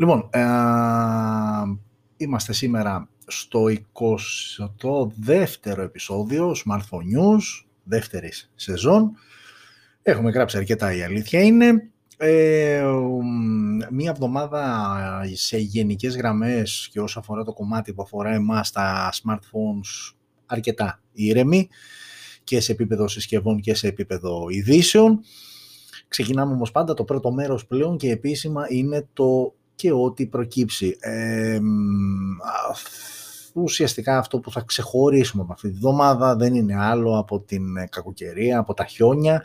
Λοιπόν, ε, είμαστε σήμερα στο 22ο επεισόδιο Smartphone News, δεύτερης σεζόν. Έχουμε γράψει αρκετά η αλήθεια είναι. Ε, μία εβδομάδα σε γενικές γραμμές και όσο αφορά το κομμάτι που αφορά εμάς τα smartphones αρκετά ήρεμη και σε επίπεδο συσκευών και σε επίπεδο ειδήσεων. Ξεκινάμε όμως πάντα το πρώτο μέρος πλέον και επίσημα είναι το και ό,τι προκύψει. Ε, ουσιαστικά αυτό που θα ξεχωρίσουμε από αυτή τη βδομάδα δεν είναι άλλο από την κακοκαιρία, από τα χιόνια.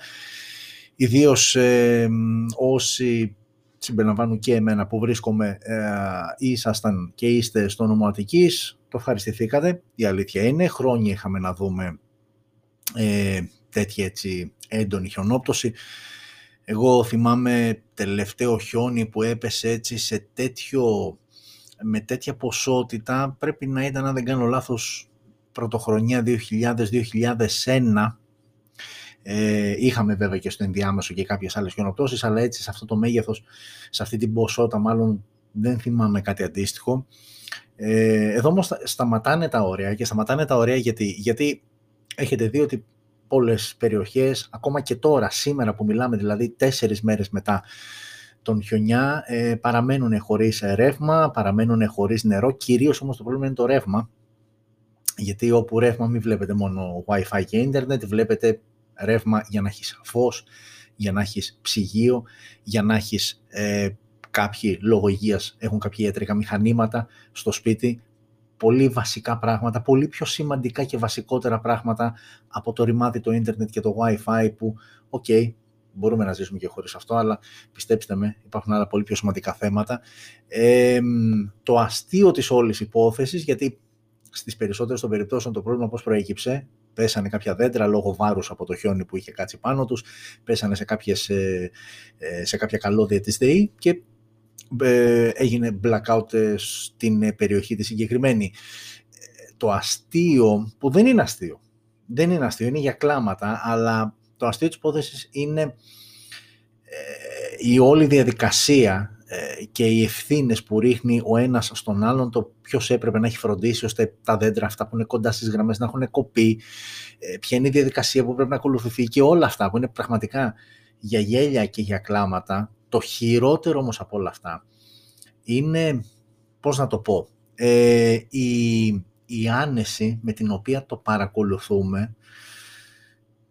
Ιδίως ε, όσοι συμπεριλαμβάνουν και εμένα που βρίσκομαι ε, ήσασταν και είστε στο νομό Αττικής, το ευχαριστηθήκατε. Η αλήθεια είναι, χρόνια είχαμε να δούμε ε, τέτοια έτσι έντονη χιονόπτωση. Εγώ θυμάμαι τελευταίο χιόνι που έπεσε έτσι σε τέτοιο, με τέτοια ποσότητα, πρέπει να ήταν, αν δεν κάνω λάθος, πρωτοχρονιά 2000-2001, ε, είχαμε βέβαια και στο ενδιάμεσο και κάποιες άλλες χιονοπτώσεις, αλλά έτσι σε αυτό το μέγεθος, σε αυτή την ποσότητα μάλλον δεν θυμάμαι κάτι αντίστοιχο. Ε, εδώ όμως σταματάνε τα όρια και σταματάνε τα όρια γιατί, γιατί έχετε δει ότι πολλές περιοχές, ακόμα και τώρα, σήμερα που μιλάμε, δηλαδή τέσσερις μέρες μετά τον χιονιά, ε, παραμένουν χωρίς ρεύμα, παραμένουν χωρίς νερό, κυρίως όμως το πρόβλημα είναι το ρεύμα, γιατί όπου ρεύμα μην βλέπετε μόνο Wi-Fi και ίντερνετ, βλέπετε ρεύμα για να έχεις φως, για να έχεις ψυγείο, για να έχεις ε, κάποιοι λόγω υγείας έχουν κάποια ιατρικά μηχανήματα στο σπίτι, πολύ βασικά πράγματα, πολύ πιο σημαντικά και βασικότερα πράγματα από το ρημάδι, το ίντερνετ και το Wi-Fi που, οκ, μπορούμε να ζήσουμε και χωρίς αυτό, αλλά πιστέψτε με, υπάρχουν άλλα πολύ πιο σημαντικά θέματα. Ε, το αστείο της όλης υπόθεσης, γιατί στις περισσότερες των περιπτώσεων το πρόβλημα πώς προέκυψε, πέσανε κάποια δέντρα λόγω βάρους από το χιόνι που είχε κάτσει πάνω τους, πέσανε σε, κάποιες, ε, ε, σε κάποια καλώδια της ΔΕΗ και ε, έγινε blackout ε, στην ε, περιοχή τη συγκεκριμένη. Το αστείο, που δεν είναι αστείο, δεν είναι αστείο, είναι για κλάματα, αλλά το αστείο της υπόθεσης είναι η όλη διαδικασία και οι ευθύνες που ρίχνει ο ένας στον άλλον, το ποιος έπρεπε να έχει φροντίσει ώστε τα δέντρα αυτά που είναι κοντά στις γραμμές να έχουν κοπεί, ποια είναι η διαδικασία που πρέπει να ακολουθηθεί και όλα αυτά που είναι πραγματικά για γέλια και για κλάματα το χειρότερο όμως από όλα αυτά είναι, πώς να το πω, ε, η, η άνεση με την οποία το παρακολουθούμε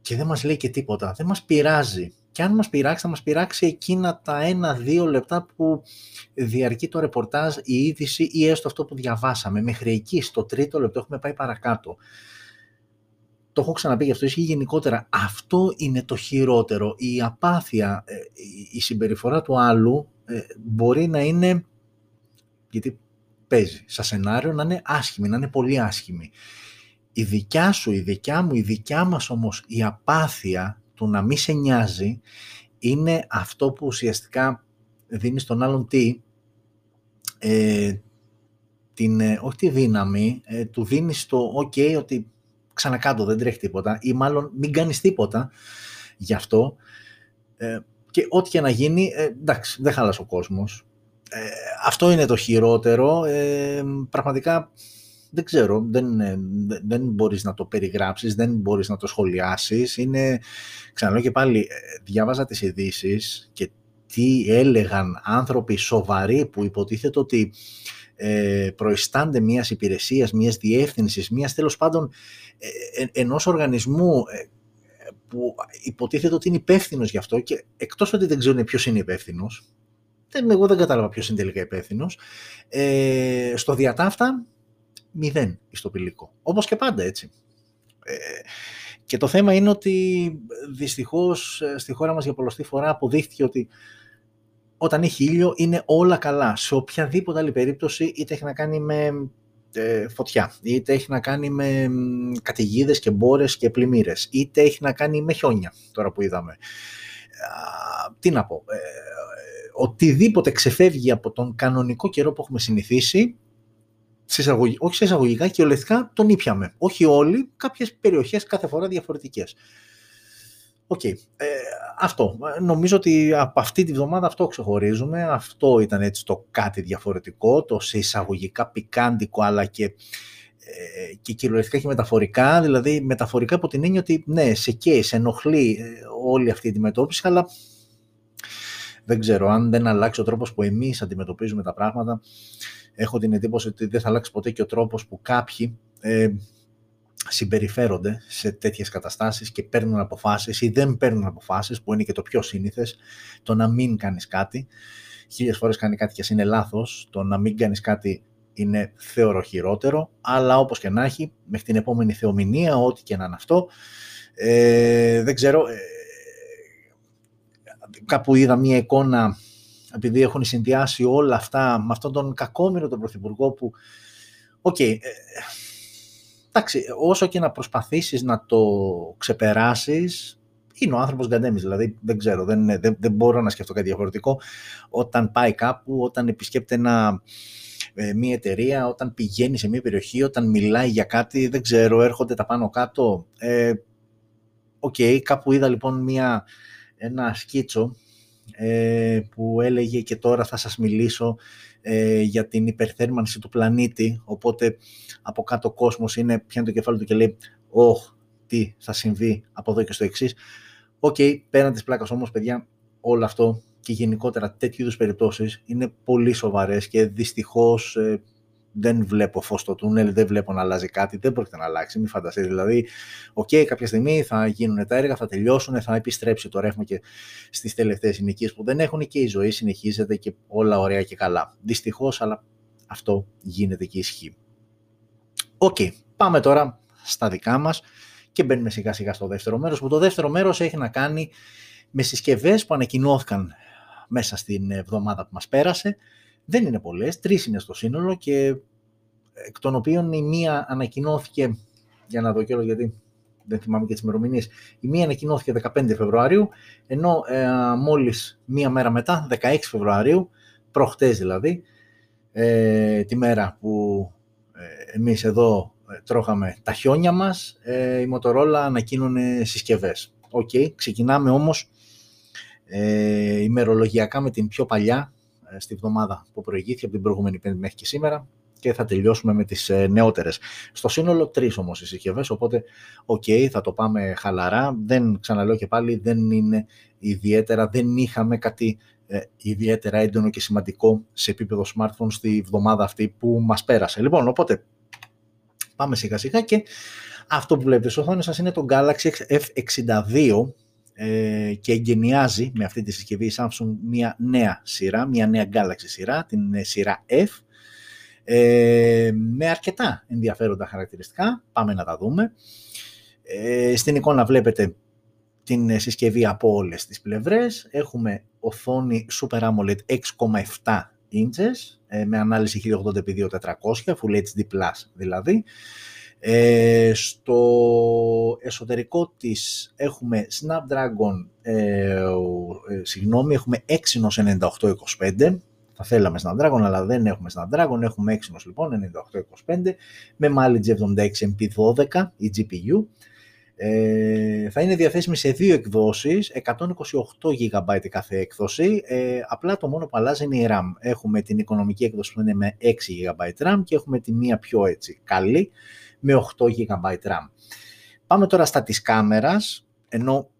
και δεν μας λέει και τίποτα, δεν μας πειράζει. Και αν μας πειράξει, θα μας πειράξει εκείνα τα ένα-δύο λεπτά που διαρκεί το ρεπορτάζ, η είδηση ή έστω αυτό που διαβάσαμε. Μέχρι εκεί, στο τρίτο λεπτό, έχουμε πάει παρακάτω το έχω ξαναπεί γι' αυτό, ισχύει γενικότερα. Αυτό είναι το χειρότερο. Η απάθεια, ε, η συμπεριφορά του άλλου ε, μπορεί να είναι, γιατί παίζει, σαν σενάριο να είναι άσχημη, να είναι πολύ άσχημη. Η δικιά σου, η δικιά μου, η δικιά μας όμως η απάθεια του να μην σε νοιάζει είναι αυτό που ουσιαστικά δίνει στον άλλον τι, ε, την, όχι τη δύναμη, του δίνεις το ok ότι ξανακάτω, δεν τρέχει τίποτα ή μάλλον μην κάνεις τίποτα γι' αυτό ε, και ό,τι και να γίνει, ε, εντάξει, δεν χάλασε ο κόσμος. Ε, αυτό είναι το χειρότερο. Ε, πραγματικά δεν ξέρω, δεν, δεν μπορείς να το περιγράψεις, δεν μπορείς να το σχολιάσεις. Είναι, ξαναλέω και πάλι, διάβαζα τις ειδήσεις και τι έλεγαν άνθρωποι σοβαροί που υποτίθεται ότι ε, προϊστάνται μιας υπηρεσίας, μιας διεύθυνσης, μιας τέλος πάντων ε, ε, ενός οργανισμού ε, που υποτίθεται ότι είναι υπεύθυνος γι' αυτό και εκτός ότι δεν ξέρουν ποιος είναι υπεύθυνος, δεν, εγώ δεν κατάλαβα ποιος είναι τελικά υπεύθυνος. Ε, στο διατάφτα μηδέν ιστοπηλικό. Όπως και πάντα έτσι. Ε, και το θέμα είναι ότι δυστυχώς στη χώρα μας για πολλωστή φορά αποδείχθηκε ότι όταν έχει ήλιο είναι όλα καλά. Σε οποιαδήποτε άλλη περίπτωση, είτε έχει να κάνει με ε, φωτιά, είτε έχει να κάνει με καταιγίδες και μπόρες και πλημμύρες, είτε έχει να κάνει με χιόνια, τώρα που είδαμε. τι να πω, ε, οτιδήποτε ξεφεύγει από τον κανονικό καιρό που έχουμε συνηθίσει, όχι σε εισαγωγικά, κυριολεκτικά τον ήπιαμε. Όχι όλοι, κάποιες περιοχές κάθε φορά διαφορετικές. OK. Okay. Ε, αυτό. Νομίζω ότι από αυτή τη βδομάδα αυτό ξεχωρίζουμε. Αυτό ήταν έτσι το κάτι διαφορετικό, το σε εισαγωγικά πικάντικο, αλλά και, ε, και κυριολεκτικά και μεταφορικά. Δηλαδή, μεταφορικά από την έννοια ότι ναι, σε καίει, σε ενοχλεί ε, όλη αυτή η αντιμετώπιση, αλλά δεν ξέρω αν δεν αλλάξει ο τρόπος που εμείς αντιμετωπίζουμε τα πράγματα. Έχω την εντύπωση ότι δεν θα αλλάξει ποτέ και ο τρόπος που κάποιοι ε, συμπεριφέρονται σε τέτοιες καταστάσεις και παίρνουν αποφάσεις ή δεν παίρνουν αποφάσεις, που είναι και το πιο σύνηθες, το να μην κάνεις κάτι. Χίλιες φορές κάνει κάτι και είναι λάθος, το να μην κάνεις κάτι είναι θεωρώ χειρότερο, αλλά όπως και να έχει, μέχρι την επόμενη θεομηνία, ό,τι και να είναι αυτό, ε, δεν ξέρω, ε, κάπου είδα μία εικόνα, επειδή έχουν συνδυάσει όλα αυτά με αυτόν τον κακόμοιρο τον Πρωθυπουργό που, OK, okay, ε, εντάξει, όσο και να προσπαθήσεις να το ξεπεράσεις, είναι ο άνθρωπος γκαντέμης, δηλαδή δεν ξέρω, δεν, δεν, δεν μπορώ να σκεφτώ κάτι διαφορετικό. Όταν πάει κάπου, όταν επισκέπτεται ένα, ε, μια εταιρεία, όταν πηγαίνει σε μια περιοχή, όταν μιλάει για κάτι, δεν ξέρω, έρχονται τα πάνω κάτω. Ε, OK, okay, κάπου είδα λοιπόν μια, ένα σκίτσο ε, που έλεγε και τώρα θα σας μιλήσω ε, για την υπερθέρμανση του πλανήτη, οπότε από κάτω ο κόσμος είναι, πιάνει το κεφάλι του και λέει «Ωχ, τι θα συμβεί από εδώ και στο εξής. OK, okay, πέραν της πλάκας όμως, παιδιά, όλο αυτό και γενικότερα τέτοιου είδους περιπτώσεις είναι πολύ σοβαρές και δυστυχώς ε, δεν βλέπω φως στο τούνελ, δεν βλέπω να αλλάζει κάτι, δεν πρόκειται να αλλάξει. Μην φανταστείτε. Δηλαδή, OK, okay, κάποια στιγμή θα γίνουν τα έργα, θα τελειώσουν, θα επιστρέψει το ρεύμα και στις τελευταίες συνοικίες που δεν έχουν και η ζωή συνεχίζεται και όλα ωραία και καλά. Δυστυχώς, αλλά αυτό γίνεται και ισχύει. OK, okay, πάμε τώρα στα δικά μας και μπαίνουμε σιγά σιγά στο δεύτερο μέρος. Που το δεύτερο μέρος έχει να κάνει με συσκευές που ανακοινώθηκαν μέσα στην εβδομάδα που μας πέρασε δεν είναι πολλές, τρεις είναι στο σύνολο και εκ των οποίων η μία ανακοινώθηκε, για να δω κιόλας γιατί δεν θυμάμαι και τις ημερομηνίες, η μία ανακοινώθηκε 15 Φεβρουαρίου, ενώ ε, μόλις μία μέρα μετά, 16 Φεβρουαρίου, προχτές δηλαδή, ε, τη μέρα που ε, εμείς εδώ ε, τρώγαμε τα χιόνια μας, ε, η Motorola ανακοίνωνε συσκευές. Οκ, ξεκινάμε όμως ε, ημερολογιακά με την πιο παλιά, ε, στη βδομάδα που προηγήθηκε από την προηγούμενη πέμπτη μέχρι και σήμερα και θα τελειώσουμε με τις ε, νεότερες. Στο σύνολο τρεις όμως οι συσκευές, οπότε OK, okay, θα το πάμε χαλαρά. Δεν, ξαναλέω και πάλι, δεν είναι ιδιαίτερα, δεν είχαμε κάτι ε, ιδιαίτερα έντονο και σημαντικό σε επίπεδο smartphone στη βδομάδα αυτή που μας πέρασε. Λοιπόν, οπότε πάμε σιγά σιγά και αυτό που βλέπετε στο οθόνη σας είναι το Galaxy F62 ε, και εγκαινιάζει με αυτή τη συσκευή η Samsung μια νέα σειρά, μια νέα Galaxy σειρά, την ε, σειρά F, ε, με αρκετά ενδιαφέροντα χαρακτηριστικά. Πάμε να τα δούμε. Ε, στην εικόνα βλέπετε την συσκευή από όλες τις πλευρές. Έχουμε οθόνη Super AMOLED 6,7 inches με ανάλυση 1080x2400, Full HD Plus δηλαδή. Ε, στο εσωτερικό της έχουμε Snapdragon, ε, ε, συγγνώμη, έχουμε Exynos 9825, θα θέλαμε Snapdragon, αλλά δεν έχουμε Snapdragon, έχουμε Exynos λοιπόν 9825, με Mali G76 MP12 η GPU. Ε, θα είναι διαθέσιμη σε δύο εκδόσεις, 128 GB κάθε έκδοση, ε, απλά το μόνο που αλλάζει είναι η RAM. Έχουμε την οικονομική έκδοση που είναι με 6 GB RAM και έχουμε τη μία πιο έτσι καλή, με 8 GB RAM. Πάμε τώρα στα της κάμερας, ενώ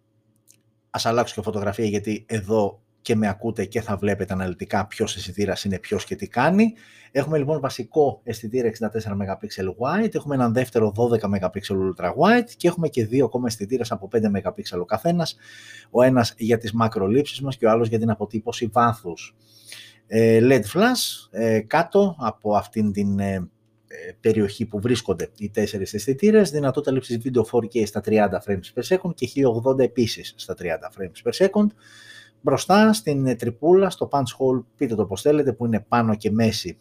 ας αλλάξω και φωτογραφία γιατί εδώ και με ακούτε και θα βλέπετε αναλυτικά ποιος αισθητήρας είναι ποιος και τι κάνει. Έχουμε λοιπόν βασικό αισθητήρα 64 MP wide, έχουμε έναν δεύτερο 12 MP ultra wide και έχουμε και δύο ακόμα αισθητήρες από 5 MP ο καθένας. Ο ένας για τις μακρολήψεις μας και ο άλλος για την αποτύπωση βάθους. Ε, LED flash ε, κάτω από αυτήν την ε, ε, περιοχή που βρίσκονται οι τέσσερις αισθητήρες, δυνατότητα λήψης βίντεο 4K στα 30 frames per second και 1080 επίσης στα 30 frames per second. Μπροστά στην τρυπούλα, στο punch hole, πείτε το πώς θέλετε, που είναι πάνω και μέση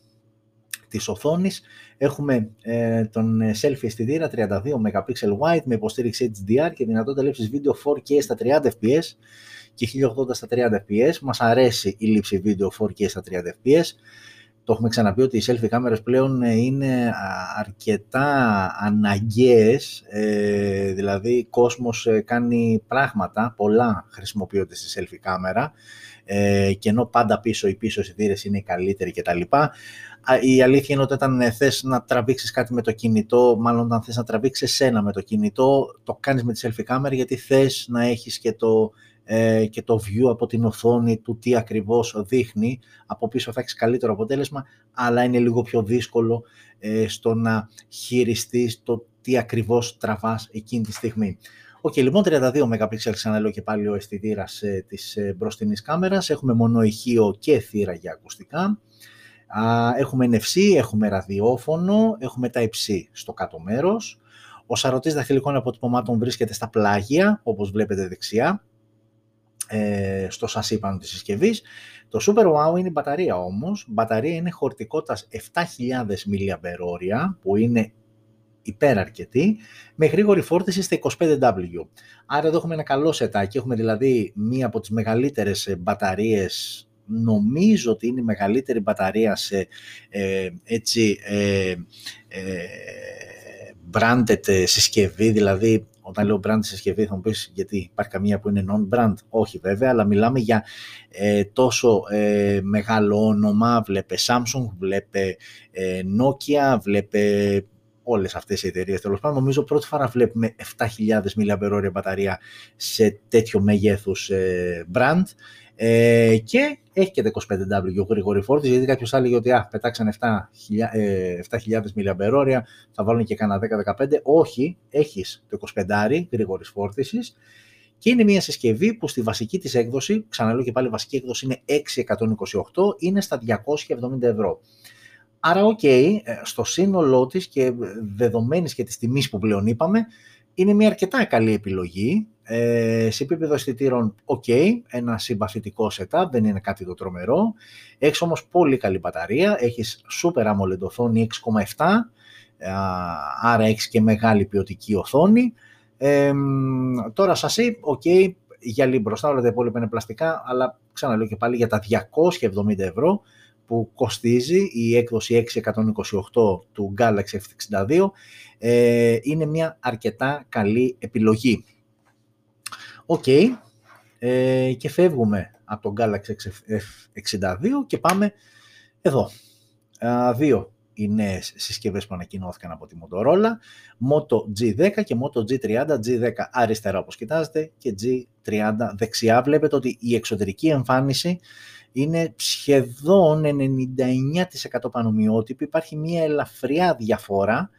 της οθόνης, έχουμε ε, τον selfie αισθητήρα 32 MP wide με υποστήριξη HDR και δυνατότητα λήψης βίντεο 4K στα 30 fps και 1080 στα 30 fps. Μας αρέσει η λήψη βίντεο 4K στα 30 fps το έχουμε ξαναπεί ότι οι selfie κάμερες πλέον ε, είναι αρκετά αναγκαίες, ε, δηλαδή κόσμος ε, κάνει πράγματα, πολλά χρησιμοποιούνται στη selfie κάμερα ε, και ενώ πάντα πίσω οι πίσω εισιτήρες είναι οι καλύτεροι κτλ. Η αλήθεια είναι ότι όταν θες να τραβήξεις κάτι με το κινητό, μάλλον όταν θες να τραβήξεις εσένα με το κινητό, το κάνεις με τη selfie κάμερα γιατί θες να έχεις και το ε, και το view από την οθόνη του τι ακριβώς δείχνει. Από πίσω θα έχεις καλύτερο αποτέλεσμα, αλλά είναι λίγο πιο δύσκολο ε, στο να χειριστείς το τι ακριβώς τραβάς εκείνη τη στιγμή. OK, okay, λοιπόν, 32 MP ξαναλέω και πάλι ο αισθητήρα ε, της ε, μπροστινής κάμερας. Έχουμε μόνο ηχείο και θύρα για ακουστικά. έχουμε NFC, έχουμε ραδιόφωνο, έχουμε Type-C στο κάτω μέρος. Ο σαρωτής δαχτυλικών αποτυπωμάτων βρίσκεται στα πλάγια, όπως βλέπετε δεξιά ε, στο σασί πάνω της συσκευής. Το Super Wow είναι η μπαταρία όμως. Η μπαταρία είναι χωρητικότητας 7.000 mAh που είναι υπεραρκετή, με γρήγορη φόρτιση στα 25W. Άρα εδώ έχουμε ένα καλό σετάκι, έχουμε δηλαδή μία από τις μεγαλύτερες μπαταρίες νομίζω ότι είναι η μεγαλύτερη μπαταρία σε ε, έτσι ε, ε, branded συσκευή, δηλαδή όταν λέω brand συσκευή θα μου πεις γιατί υπάρχει καμία που είναι non-brand. Όχι βέβαια, αλλά μιλάμε για ε, τόσο ε, μεγάλο όνομα. Βλέπε Samsung, βλέπε ε, Nokia, βλέπε όλες αυτές οι εταιρείες. Τέλος πάντων, νομίζω πρώτη φορά βλέπουμε 7.000 mAh μπαταρία σε τέτοιο μέγεθους ε, brand. Ε, και έχει και 25W γρήγορη φόρτιση, γιατί κάποιος έλεγε ότι α, πετάξαν 7.000 mAh, θα βάλουν και κανένα 10-15. Όχι, έχεις το 25 γρήγορη φόρτισης και είναι μια συσκευή που στη βασική της έκδοση, ξαναλέω και πάλι η βασική έκδοση είναι 628, είναι στα 270 ευρώ. Άρα, OK, okay, ε, στο σύνολό της και δεδομένης και της τιμής που πλέον είπαμε, είναι μια αρκετά καλή επιλογή. Ε, σε επίπεδο αισθητήρων, ok, ένα συμπαθητικό setup, δεν είναι κάτι το τρομερό. Έχεις όμως πολύ καλή μπαταρία, έχεις super AMOLED οθόνη 6,7, άρα έχεις και μεγάλη ποιοτική οθόνη. Ε, τώρα σασί, ok, γυαλί μπροστά, όλα τα υπόλοιπα είναι πλαστικά, αλλά ξαναλέω και πάλι για τα 270 ευρώ που κοστίζει η έκδοση 628 του Galaxy F62 ε, είναι μια αρκετά καλή επιλογή. Οκ, ε, και φεύγουμε από τον Galaxy F62 και πάμε εδώ. Α, δύο οι νέες συσκευές που ανακοινώθηκαν από τη Motorola, Moto G10 και Moto G30, G10 αριστερά όπως κοιτάζετε και G30 δεξιά. Βλέπετε ότι η εξωτερική εμφάνιση είναι σχεδόν 99% πανομοιότυπη. Υπάρχει μια ελαφριά διαφορά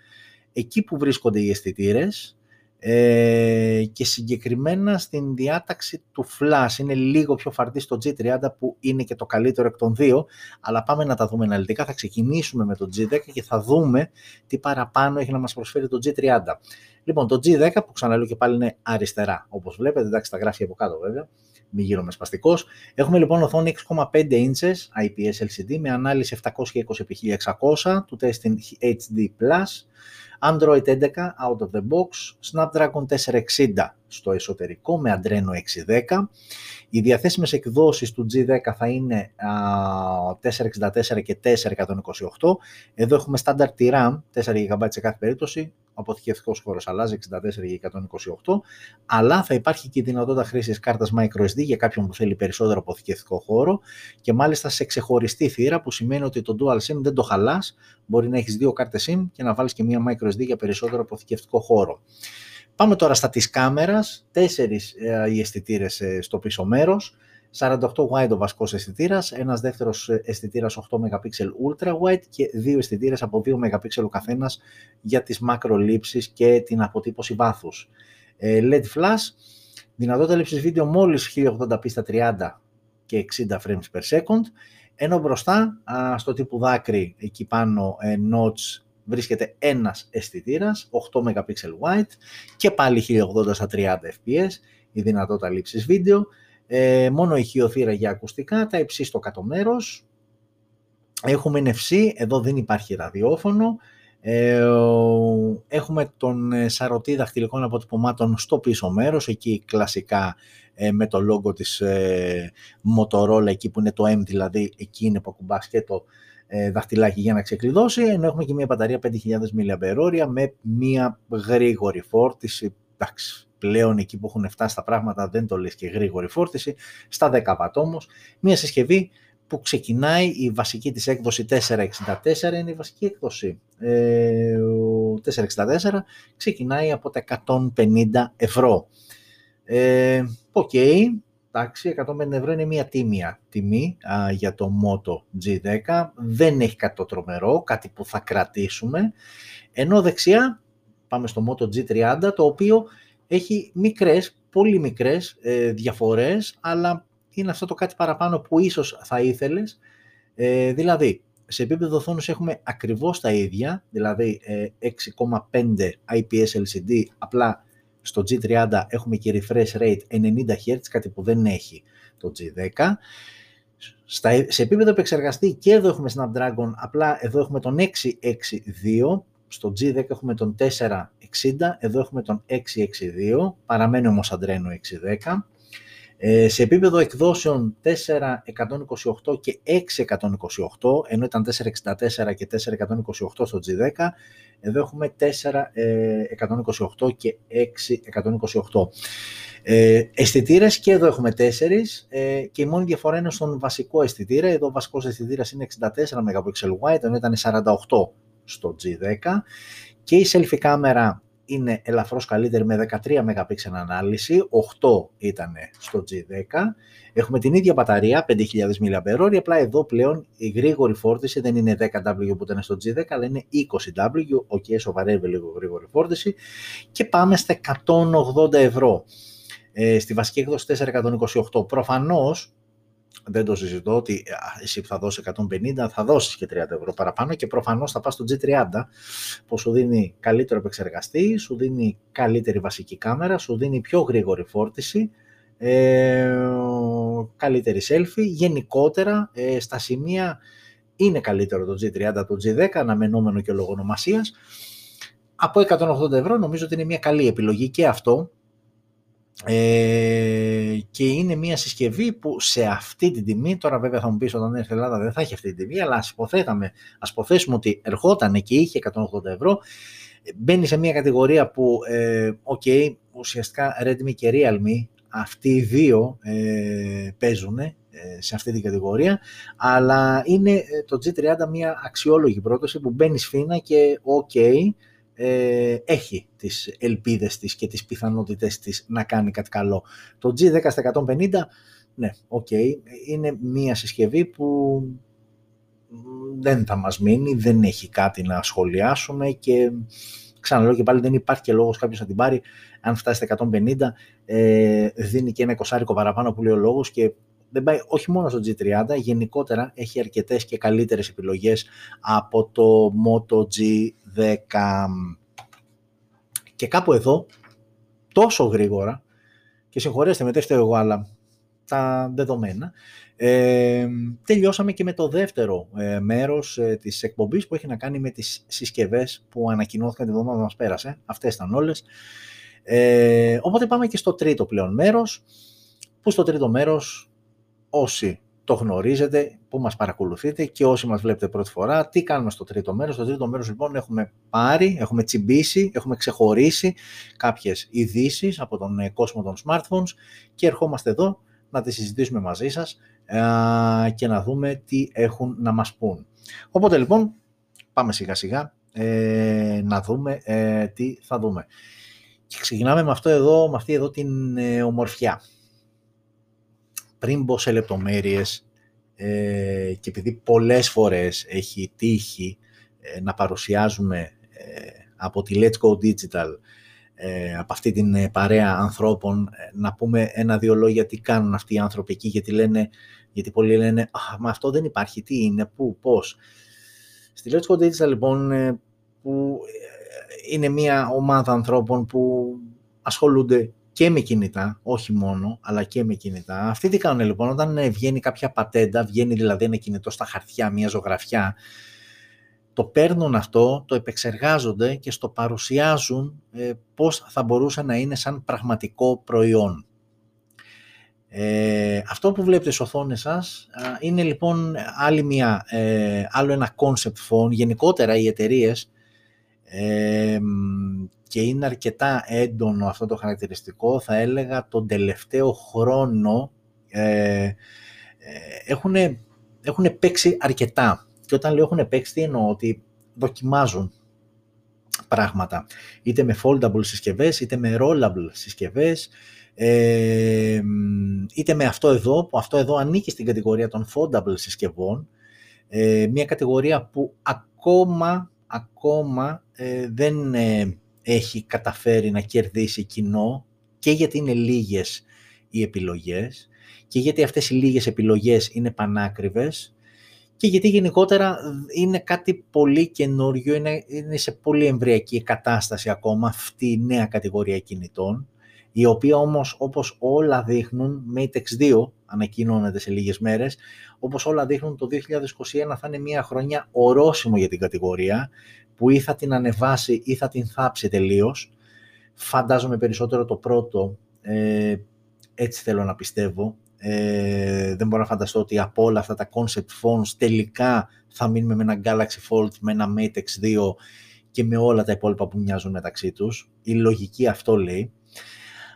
εκεί που βρίσκονται οι αισθητήρες ε, και συγκεκριμένα στην διάταξη του flash. Είναι λίγο πιο φαρτί στο G30 που είναι και το καλύτερο εκ των δύο, αλλά πάμε να τα δούμε αναλυτικά. Θα ξεκινήσουμε με το G10 και θα δούμε τι παραπάνω έχει να μας προσφέρει το G30. Λοιπόν, το G10 που ξαναλέω και πάλι είναι αριστερά, όπως βλέπετε, εντάξει τα γράφει από κάτω βέβαια, μη γύρω με σπαστικός. Έχουμε λοιπόν οθόνη 6,5 inches IPS LCD με ανάλυση 720x1600 του testing HD+, Android 11 out of the box, Snapdragon 460 στο εσωτερικό με Adreno 610. Οι διαθέσιμες εκδόσεις του G10 θα είναι 464 και 428. Εδώ έχουμε standard RAM, 4 GB σε κάθε περίπτωση, ο αποθηκευτικός χώρος αλλάζει 64 και 128, αλλά θα υπάρχει και η δυνατότητα χρήσης κάρτας microSD για κάποιον που θέλει περισσότερο αποθηκευτικό χώρο και μάλιστα σε ξεχωριστή θύρα που σημαίνει ότι το Dual SIM δεν το χαλάς, μπορεί να έχεις δύο κάρτες SIM και να βάλεις και μία microSD για περισσότερο αποθηκευτικό χώρο. Πάμε τώρα στα της κάμερας, τέσσερις ε, οι αισθητήρες ε, στο πίσω μέρος, 48 wide ο βασικός αισθητήρας, ένας δεύτερος αισθητήρας 8 MP ultra wide και δύο αισθητήρες από 2 MP ο καθένας για τις μακρολήψεις και την αποτύπωση βάθους. Ε, LED flash, δυνατότητα λήψης βίντεο μόλις 1080p στα 30 και 60 frames per second, ενώ μπροστά στο τύπου δάκρυ εκεί πάνω ε, notch βρίσκεται ένας αισθητήρας 8 MP wide και πάλι 1080 στα 30 fps η δυνατότητα λήψης βίντεο ε, μόνο ηχείο θύρα για ακουστικά, τα υψί στο κάτω μέρος. Έχουμε NFC, εδώ δεν υπάρχει ραδιόφωνο. Ε, έχουμε τον ε, σαρωτή δαχτυλικών αποτυπωμάτων στο πίσω μέρος, εκεί κλασικά ε, με το λόγο της ε, Motorola, εκεί που είναι το M δηλαδή, εκεί είναι που ακουμπάς και το ε, δαχτυλάκι για να ξεκλειδώσει, ενώ έχουμε και μια μπαταρία 5.000 mAh με μια γρήγορη φόρτιση. Εντάξει, πλέον εκεί που έχουν φτάσει τα πράγματα δεν το λες και γρήγορη φόρτιση, στα 10 W όμως, μια συσκευή που ξεκινάει η βασική της έκδοση 464 είναι η βασική έκδοση. Ε, 464 ξεκινάει από τα 150 ευρώ. Ε, OK, okay, εντάξει, 150 ευρώ είναι μια τίμια τιμή για το Moto G10. Δεν έχει κάτι το τρομερό, κάτι που θα κρατήσουμε. Ενώ δεξιά πάμε στο Moto G30, το οποίο έχει μικρές, πολύ μικρές ε, διαφορές, αλλά είναι αυτό το κάτι παραπάνω που ίσως θα ήθελες. Ε, δηλαδή, σε επίπεδο οθόνης έχουμε ακριβώς τα ίδια, δηλαδή 6,5 IPS LCD, απλά στο G30 έχουμε και refresh rate 90 Hz, κάτι που δεν έχει το G10. Στα, σε επίπεδο επεξεργαστή και εδώ έχουμε Snapdragon, απλά εδώ έχουμε τον 662, στο G10 έχουμε τον 460, εδώ έχουμε τον 662, παραμένει όμως Adreno 610. Ε, σε επίπεδο εκδόσεων 428 και 628, ενώ ήταν 464 και 428 στο G10, εδώ έχουμε 428 και 628. Ε, αισθητήρες και εδώ έχουμε 4 ε, και η μόνη διαφορά είναι στον βασικό αισθητήρα. Εδώ ο βασικός αισθητήρας είναι 64 MP wide, ενώ ήταν 48 στο G10 και η selfie κάμερα είναι ελαφρώς καλύτερη με 13 MP ανάλυση, 8 ήταν στο G10. Έχουμε την ίδια μπαταρία, 5.000 mAh, απλά εδώ πλέον η γρήγορη φόρτιση δεν είναι 10W που ήταν στο G10, αλλά είναι 20W, OK, okay, σοβαρεύει λίγο γρήγορη φόρτιση και πάμε στα 180 ευρώ. Ε, στη βασική έκδοση 428. Προφανώς δεν το συζητώ ότι εσύ που θα δώσεις 150 θα δώσεις και 30 ευρώ παραπάνω και προφανώς θα πας στο G30 που σου δίνει καλύτερο επεξεργαστή, σου δίνει καλύτερη βασική κάμερα, σου δίνει πιο γρήγορη φόρτιση, ε, καλύτερη selfie, γενικότερα ε, στα σημεία είναι καλύτερο το G30 το G10, αναμενόμενο και λόγω ονομασίας. Από 180 ευρώ νομίζω ότι είναι μια καλή επιλογή και αυτό ε, και είναι μια συσκευή που σε αυτή την τιμή, τώρα βέβαια θα μου πεις όταν έρθει η Ελλάδα δεν θα έχει αυτή την τιμή, αλλά ας, υποθέταμε, ας υποθέσουμε ότι ερχόταν και είχε 180 ευρώ, μπαίνει σε μια κατηγορία που, ε, okay, ουσιαστικά Redmi και Realme, αυτοί οι δύο ε, παίζουν ε, σε αυτή την κατηγορία, αλλά είναι ε, το G30 μια αξιόλογη πρόταση που μπαίνει σφίνα και ok, ε, έχει τις ελπίδες της και τις πιθανότητες της να κάνει κάτι καλό. Το G10 στα 150, ναι, οκ, είναι μία συσκευή που δεν θα μας μείνει, δεν έχει κάτι να σχολιάσουμε και ξαναλέω και πάλι δεν υπάρχει και λόγος κάποιος να την πάρει. Αν φτάσει στα 150, ε, δίνει και ένα εικοσάρικο παραπάνω που λέει ο λόγος και δεν πάει όχι μόνο στο G30, γενικότερα έχει αρκετές και καλύτερες επιλογές από το Moto G10. Και κάπου εδώ, τόσο γρήγορα, και συγχωρέστε με τέτοιο εγώ, αλλά τα δεδομένα, ε, τελειώσαμε και με το δεύτερο ε, μέρος ε, της εκπομπής που έχει να κάνει με τις συσκευές που ανακοινώθηκαν την εβδομάδα μας πέρασε. Αυτές ήταν όλες. Ε, οπότε πάμε και στο τρίτο πλέον μέρος, που στο τρίτο μέρος όσοι το γνωρίζετε, που μας παρακολουθείτε και όσοι μας βλέπετε πρώτη φορά, τι κάνουμε στο τρίτο μέρος. Στο τρίτο μέρος λοιπόν έχουμε πάρει, έχουμε τσιμπήσει, έχουμε ξεχωρίσει κάποιες ειδήσει από τον ε, κόσμο των smartphones και ερχόμαστε εδώ να τις συζητήσουμε μαζί σας και να δούμε τι έχουν να μας πούν. Οπότε λοιπόν πάμε σιγά σιγά ε, να δούμε ε, τι θα δούμε. Και ξεκινάμε με αυτό εδώ, με αυτή εδώ την ομορφιά πριν μπω σε λεπτομέρειες ε, και επειδή πολλές φορές έχει τύχει ε, να παρουσιάζουμε ε, από τη Let's Go Digital ε, από αυτή την παρέα ανθρώπων να πούμε ένα-δύο λόγια τι κάνουν αυτοί οι άνθρωποι εκεί γιατί λένε γιατί πολλοί λένε μα αυτό δεν υπάρχει, τι είναι, πού, πώς. Στη Let's Go Digital λοιπόν που είναι μια ομάδα ανθρώπων που ασχολούνται και με κινητά, όχι μόνο, αλλά και με κινητά. Αυτοί τι κάνουν λοιπόν, όταν ε, βγαίνει κάποια πατέντα, βγαίνει δηλαδή ένα κινητό στα χαρτιά, μια ζωγραφιά, το παίρνουν αυτό, το επεξεργάζονται και στο παρουσιάζουν ε, πώς θα μπορούσε να είναι σαν πραγματικό προϊόν. Ε, αυτό που βλέπετε στις οθόνες σας είναι λοιπόν άλλη μια, ε, άλλο ένα concept phone. Γενικότερα οι εταιρείες ε, και είναι αρκετά έντονο αυτό το χαρακτηριστικό, θα έλεγα τον τελευταίο χρόνο ε, έχουν, έχουν παίξει αρκετά. Και όταν λέω έχουν παίξει, τι εννοώ, ότι δοκιμάζουν πράγματα. Είτε με foldable συσκευές, είτε με rollable συσκευές, ε, είτε με αυτό εδώ, που αυτό εδώ ανήκει στην κατηγορία των foldable συσκευών, ε, μια κατηγορία που ακόμα, ακόμα ε, δεν ε, έχει καταφέρει να κερδίσει κοινό και γιατί είναι λίγες οι επιλογές και γιατί αυτές οι λίγες επιλογές είναι πανάκριβες και γιατί γενικότερα είναι κάτι πολύ καινούριο, είναι, είναι σε πολύ εμβριακή κατάσταση ακόμα αυτή η νέα κατηγορία κινητών η οποία όμως όπως όλα δείχνουν, Mate X2 ανακοινώνεται σε λίγες μέρες, όπως όλα δείχνουν το 2021 θα είναι μια χρονιά ορόσημο για την κατηγορία, που ή θα την ανεβάσει ή θα την θάψει τελείως. Φαντάζομαι περισσότερο το πρώτο, ε, έτσι θέλω να πιστεύω. Ε, δεν μπορώ να φανταστώ ότι από όλα αυτά τα concept phones τελικά θα μείνουμε με ένα Galaxy Fold, με ένα Mate X2 και με όλα τα υπόλοιπα που μοιάζουν μεταξύ τους. Η λογική αυτό λέει.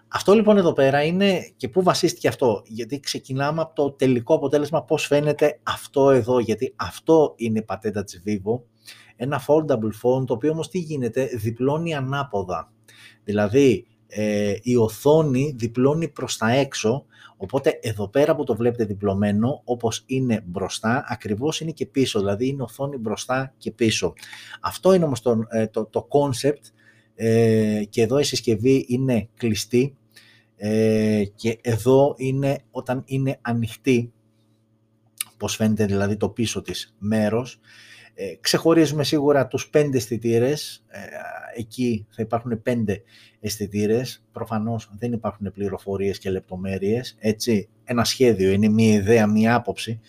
Αυτό λοιπόν εδώ πέρα είναι και πού βασίστηκε αυτό, γιατί ξεκινάμε από το τελικό αποτέλεσμα πώς φαίνεται αυτό εδώ, γιατί αυτό είναι η πατέντα της Vivo, ένα foldable phone το οποίο όμως τι γίνεται, διπλώνει ανάποδα. Δηλαδή ε, η οθόνη διπλώνει προς τα έξω, οπότε εδώ πέρα που το βλέπετε διπλωμένο, όπως είναι μπροστά, ακριβώς είναι και πίσω, δηλαδή είναι οθόνη μπροστά και πίσω. Αυτό είναι όμως το, ε, το, το concept ε, και εδώ η συσκευή είναι κλειστή ε, και εδώ είναι όταν είναι ανοιχτή, πώς φαίνεται δηλαδή το πίσω της μέρος, ε, ξεχωρίζουμε σίγουρα τους πέντε αισθητήρες. Ε, εκεί θα υπάρχουν πέντε αισθητήρες. Προφανώς δεν υπάρχουν πληροφορίες και λεπτομέρειες. Έτσι, ένα σχέδιο, είναι μία ιδέα, μία άποψη.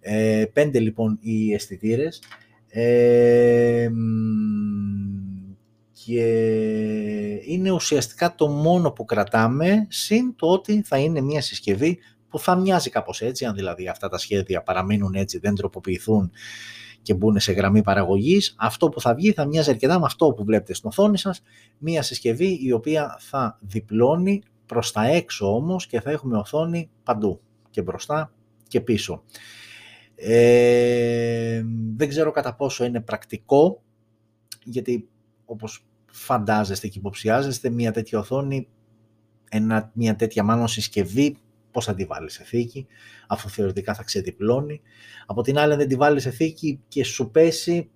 Ε, πέντε λοιπόν οι αισθητήρες. Ε, και είναι ουσιαστικά το μόνο που κρατάμε, συν το ότι θα είναι μια συσκευή που θα μοιάζει κάπως έτσι, αν δηλαδή αυτά τα σχέδια παραμείνουν έτσι, δεν τροποποιηθούν και μπουν σε γραμμή παραγωγής, αυτό που θα βγει θα μοιάζει αρκετά με αυτό που βλέπετε στην οθόνη σας, μια συσκευή η οποία θα διπλώνει προς τα έξω όμως και θα έχουμε οθόνη παντού και μπροστά και πίσω. Ε, δεν ξέρω κατά πόσο είναι πρακτικό, γιατί όπως φαντάζεστε και υποψιάζεστε, μια τέτοια οθόνη, ένα, μια τέτοια μάλλον συσκευή, πώς θα τη βάλεις σε θήκη, αφού θεωρητικά θα ξεδιπλώνει. Από την άλλη, αν δεν τη βάλεις σε θήκη και σου πέσει,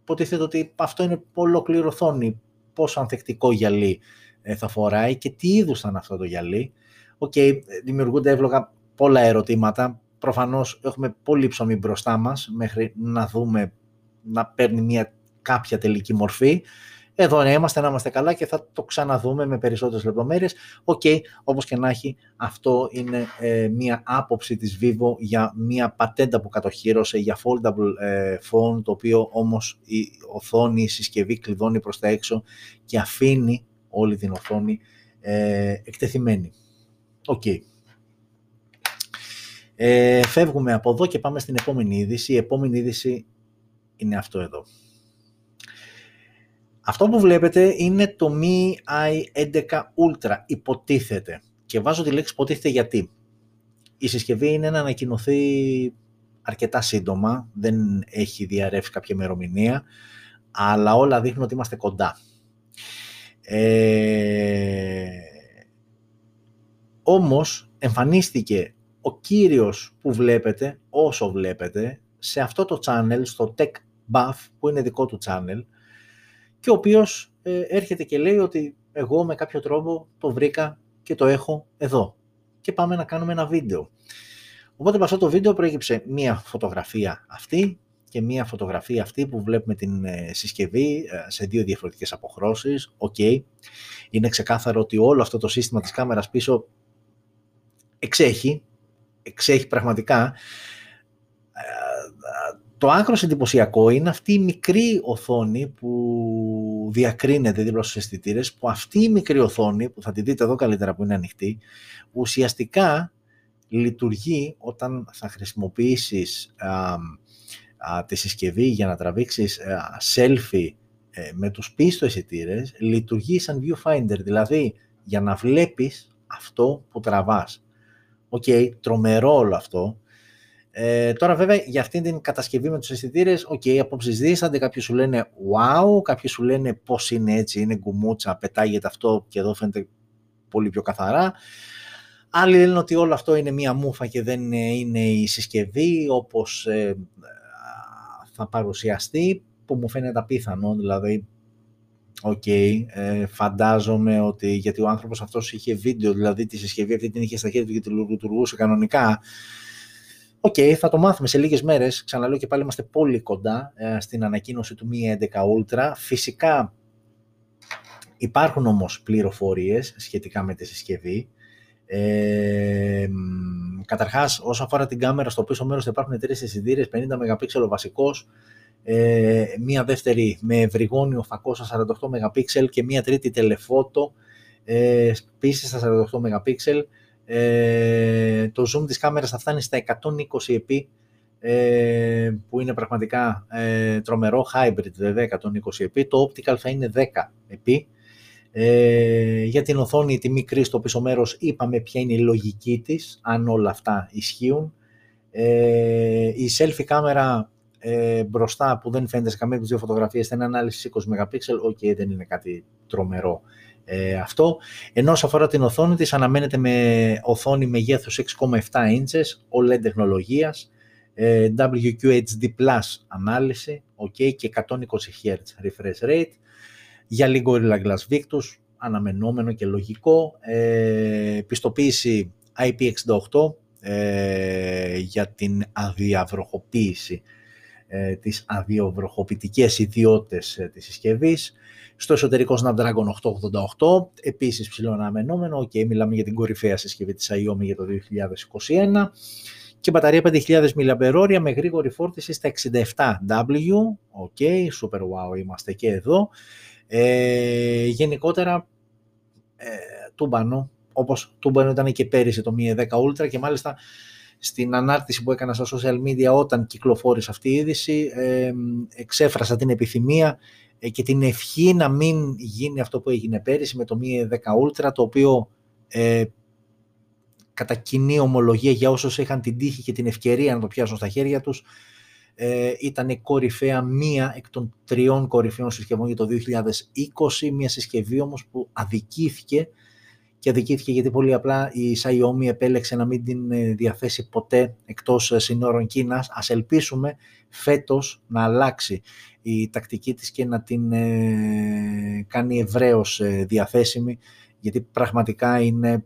υποτίθεται ότι αυτό είναι ολόκληρο οθόνη. Πόσο ανθεκτικό γυαλί ε, θα φοράει και τι είδους θα είναι αυτό το γυαλί. OK, okay, δημιουργούνται εύλογα πολλά ερωτήματα. Προφανώς έχουμε πολύ ψωμί μπροστά μας μέχρι να δούμε να παίρνει μια κάποια τελική μορφή. Εδώ να είμαστε, να είμαστε καλά και θα το ξαναδούμε με περισσότερες λεπτομέρειες. OK, okay, όπως και να έχει, αυτό είναι ε, μία άποψη της Vivo για μία πατέντα που κατοχύρωσε για foldable ε, phone, το οποίο όμως η οθόνη, η συσκευή κλειδώνει προς τα έξω και αφήνει όλη την οθόνη ε, εκτεθειμένη. OK. Okay. Ε, φεύγουμε από εδώ και πάμε στην επόμενη είδηση. Η επόμενη είδηση είναι αυτό εδώ. Αυτό που βλέπετε είναι το Mi i11 Ultra, υποτίθεται. Και βάζω τη λέξη υποτίθεται γιατί. Η συσκευή είναι να ανακοινωθεί αρκετά σύντομα, δεν έχει διαρρεύσει κάποια ημερομηνία, αλλά όλα δείχνουν ότι είμαστε κοντά. Ε... Όμως εμφανίστηκε ο κύριος που βλέπετε, όσο βλέπετε, σε αυτό το channel, στο Tech Buff, που είναι δικό του channel, και ο οποίος ε, έρχεται και λέει ότι εγώ με κάποιο τρόπο το βρήκα και το έχω εδώ και πάμε να κάνουμε ένα βίντεο. Οπότε από αυτό το βίντεο προέκυψε μία φωτογραφία αυτή και μία φωτογραφία αυτή που βλέπουμε την ε, συσκευή ε, σε δύο διαφορετικές αποχρώσεις. OK, okay. είναι ξεκάθαρο ότι όλο αυτό το σύστημα της κάμερας πίσω εξέχει, εξέχει πραγματικά το άκρος εντυπωσιακό είναι αυτή η μικρή οθόνη που που διακρίνεται δίπλα στους αισθητήρες, που αυτή η μικρή οθόνη, που θα τη δείτε εδώ καλύτερα που είναι ανοιχτή, ουσιαστικά λειτουργεί όταν θα χρησιμοποιήσεις τη συσκευή για να τραβήξεις selfie ε, με τους πίσω αισθητήρες, λειτουργεί σαν viewfinder, δηλαδή για να βλέπεις αυτό που τραβάς. OK, okay, τρομερό όλο αυτό. Ε, τώρα βέβαια για αυτήν την κατασκευή με τους αισθητήρες, ok, okay, απόψεις δίστανται, κάποιοι σου λένε wow, κάποιοι σου λένε πώς είναι έτσι, είναι γκουμούτσα, πετάγεται αυτό και εδώ φαίνεται πολύ πιο καθαρά. Άλλοι λένε ότι όλο αυτό είναι μία μούφα και δεν είναι η συσκευή όπως ε, θα παρουσιαστεί, που μου φαίνεται απίθανο, δηλαδή OK, okay, ε, φαντάζομαι ότι γιατί ο άνθρωπος αυτός είχε βίντεο, δηλαδή τη συσκευή αυτή την είχε στα χέρια του και τη λειτουργούσε κανονικά. OK, okay, θα το μάθουμε σε λίγες μέρες. Ξαναλέω και πάλι είμαστε πολύ κοντά ε, στην ανακοίνωση του Mi 11 Ultra. Φυσικά υπάρχουν όμως πληροφορίες σχετικά με τη συσκευή. Ε, καταρχάς, όσον αφορά την κάμερα, στο πίσω μέρος θα υπάρχουν τρεις αισθητήρες, 50 MP ο βασικός, ε, μία δεύτερη με ευρυγόνιο φακό στα 48 MP και μία τρίτη τελεφώτο ε, επίσης στα 48 MP. Ε, το zoom της κάμερας θα φτάνει στα 120 επί ε, που είναι πραγματικά ε, τρομερό, hybrid βέβαια 120 επί, το optical θα είναι 10 επί. Ε, για την οθόνη τη μικρή στο πίσω μέρος είπαμε ποια είναι η λογική της, αν όλα αυτά ισχύουν. Ε, η selfie κάμερα ε, μπροστά που δεν φαίνεται σε καμία από τις δύο φωτογραφίες θα είναι ανάλυση 20 MP, ok, okay, δεν είναι κάτι τρομερό ε, αυτό. Ενώ όσο αφορά την οθόνη της, αναμένεται με οθόνη μεγέθους 6,7 inches, OLED τεχνολογίας, ε, WQHD Plus ανάλυση, ok, και 120 Hz refresh rate. Γυαλί Gorilla Glass Victus, αναμενόμενο και λογικό. Ε, πιστοποίηση IP68 ε, για την αδιαβροχοποίηση ε, τις αδιαβροχοποιητικές ιδιότητες ε, της συσκευής. Στο εσωτερικό Snapdragon 888, επίσης ψιλοαναμενόμενο, και μιλάμε για την κορυφαία συσκευή της Xiaomi για το 2021 και μπαταρία 5.000 mAh με γρήγορη φόρτιση στα 67W, ok, super wow είμαστε και εδώ. Ε, γενικότερα, ε, τούμπανο, όπως τούμπανο ήταν και πέρυσι το Mi 10 Ultra και μάλιστα στην ανάρτηση που έκανα στα social media όταν κυκλοφόρησε αυτή η είδηση ε, εξέφρασα την επιθυμία ε, και την ευχή να μην γίνει αυτό που έγινε πέρυσι με το Mi 10 Ultra το οποίο ε, κατά κοινή ομολογία για όσους είχαν την τύχη και την ευκαιρία να το πιάσουν στα χέρια τους ε, ήταν η κορυφαία μία εκ των τριών κορυφαίων συσκευών για το 2020, μια συσκευή όμως που αδικήθηκε και αδικήθηκε γιατί πολύ απλά η Xiaomi επέλεξε να μην την ε, διαθέσει ποτέ εκτός ε, συνόρων Κίνας. Ας ελπίσουμε φέτος να αλλάξει η τακτική της και να την ε, κάνει ευρέως διαθέσιμη γιατί πραγματικά είναι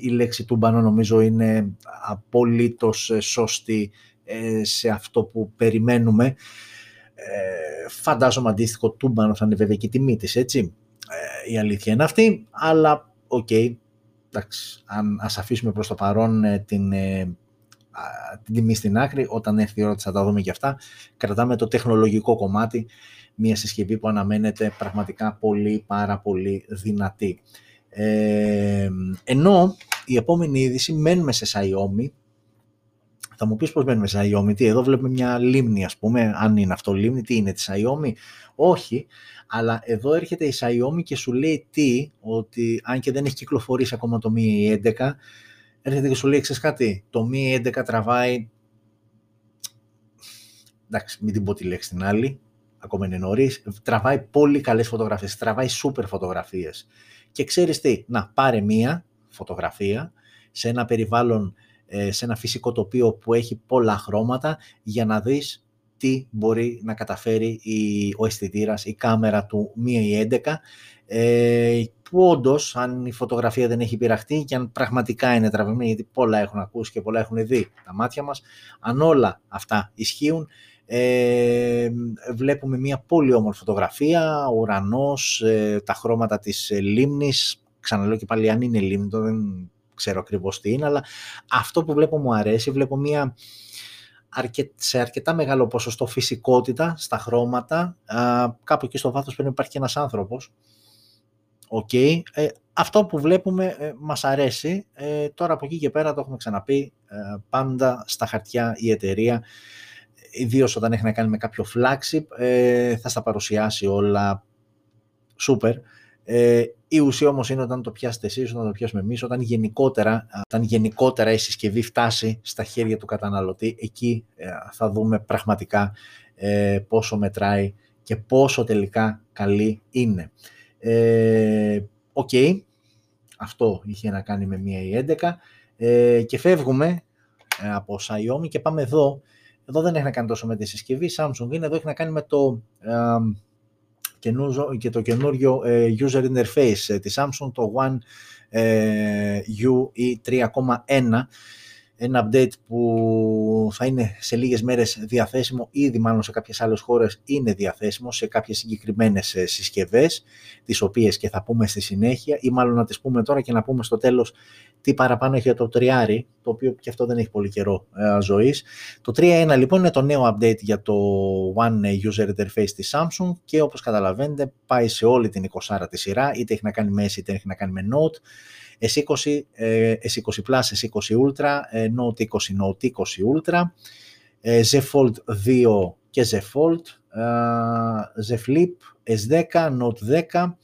η λέξη του μπανό νομίζω είναι απολύτως σωστή σε αυτό που περιμένουμε. Φαντάζομαι αντίστοιχο τούμπανο θα είναι βέβαια και η τιμή της, έτσι η αλήθεια είναι αυτή, αλλά ok, okay, εντάξει, αν, ας αφήσουμε προς το παρόν ε, την, ε, την τιμή στην άκρη, όταν έρθει η ώρα θα τα δούμε και αυτά, κρατάμε το τεχνολογικό κομμάτι, μια συσκευή που αναμένεται πραγματικά πολύ πάρα πολύ δυνατή. Ε, ενώ η επόμενη είδηση μένουμε σε Xiaomi, θα μου πεις πώς μένουμε σε Xiaomi, τι εδώ βλέπουμε μια λίμνη ας πούμε, αν είναι αυτό λίμνη, τι είναι τη Xiaomi, όχι, αλλά εδώ έρχεται η Xiaomi και σου λέει τι, ότι αν και δεν έχει κυκλοφορήσει ακόμα το Mi 11, έρχεται και σου λέει, ξέρεις κάτι, το Mi 11 τραβάει, εντάξει, μην την πω τη λέξη την άλλη, ακόμα είναι νωρίς, τραβάει πολύ καλές φωτογραφίες, τραβάει super φωτογραφίες. Και ξέρεις τι, να πάρε μία φωτογραφία σε ένα περιβάλλον, ε, σε ένα φυσικό τοπίο που έχει πολλά χρώματα για να δεις τι μπορεί να καταφέρει η, ο αισθητήρας, η κάμερα του Mi 11 ε, που όντως, αν η φωτογραφία δεν έχει πειραχτεί και αν πραγματικά είναι τραβημένη, γιατί πολλά έχουν ακούσει και πολλά έχουν δει τα μάτια μας, αν όλα αυτά ισχύουν, ε, βλέπουμε μια πολύ όμορφη φωτογραφία, ο ουρανός, ε, τα χρώματα της ε, λίμνης, ξαναλέω και πάλι αν είναι λίμνη, δεν ξέρω ακριβώς τι είναι, αλλά αυτό που βλέπω μου αρέσει, βλέπω μια σε αρκετά μεγάλο ποσοστό φυσικότητα στα χρώματα. κάπου εκεί στο βάθος πρέπει να υπάρχει και ένας άνθρωπος. Okay. Ε, αυτό που βλέπουμε ε, μας αρέσει. Ε, τώρα από εκεί και πέρα το έχουμε ξαναπεί. Ε, πάντα στα χαρτιά η εταιρεία, ιδίως όταν έχει να κάνει με κάποιο flagship, ε, θα στα παρουσιάσει όλα super. Ε, η ουσία όμως είναι όταν το πιάσετε εσείς, όταν το πιάσουμε εμείς, όταν γενικότερα, όταν γενικότερα η συσκευή φτάσει στα χέρια του καταναλωτή, εκεί ε, θα δούμε πραγματικά ε, πόσο μετράει και πόσο τελικά καλή είναι. OK, okay. αυτό είχε να κάνει με Mi 11 και φεύγουμε από Xiaomi και πάμε εδώ. Εδώ δεν έχει να κάνει τόσο με τη συσκευή, Samsung είναι, εδώ έχει να κάνει με το και το καινούριο ε, user interface ε, της Samsung, το One UE 3.1 ένα update που θα είναι σε λίγες μέρες διαθέσιμο, ήδη μάλλον σε κάποιες άλλες χώρες είναι διαθέσιμο σε κάποιες συγκεκριμένες ε, συσκευές, τις οποίες και θα πούμε στη συνέχεια ή μάλλον να τις πούμε τώρα και να πούμε στο τέλος τι παραπάνω έχει για το τριάρι, το οποίο και αυτό δεν έχει πολύ καιρό ε, ζωής. Το 3.1 λοιπόν είναι το νέο update για το One User Interface της Samsung και όπως καταλαβαίνετε πάει σε όλη την 20 τη σειρά, είτε έχει να κάνει με S είτε έχει να κάνει με Note. S20, S20 Plus, S20 Ultra, ε, Note 20, Note 20 Ultra, ε, Z Fold 2 και Z Fold, Z Flip, S10, Note 10,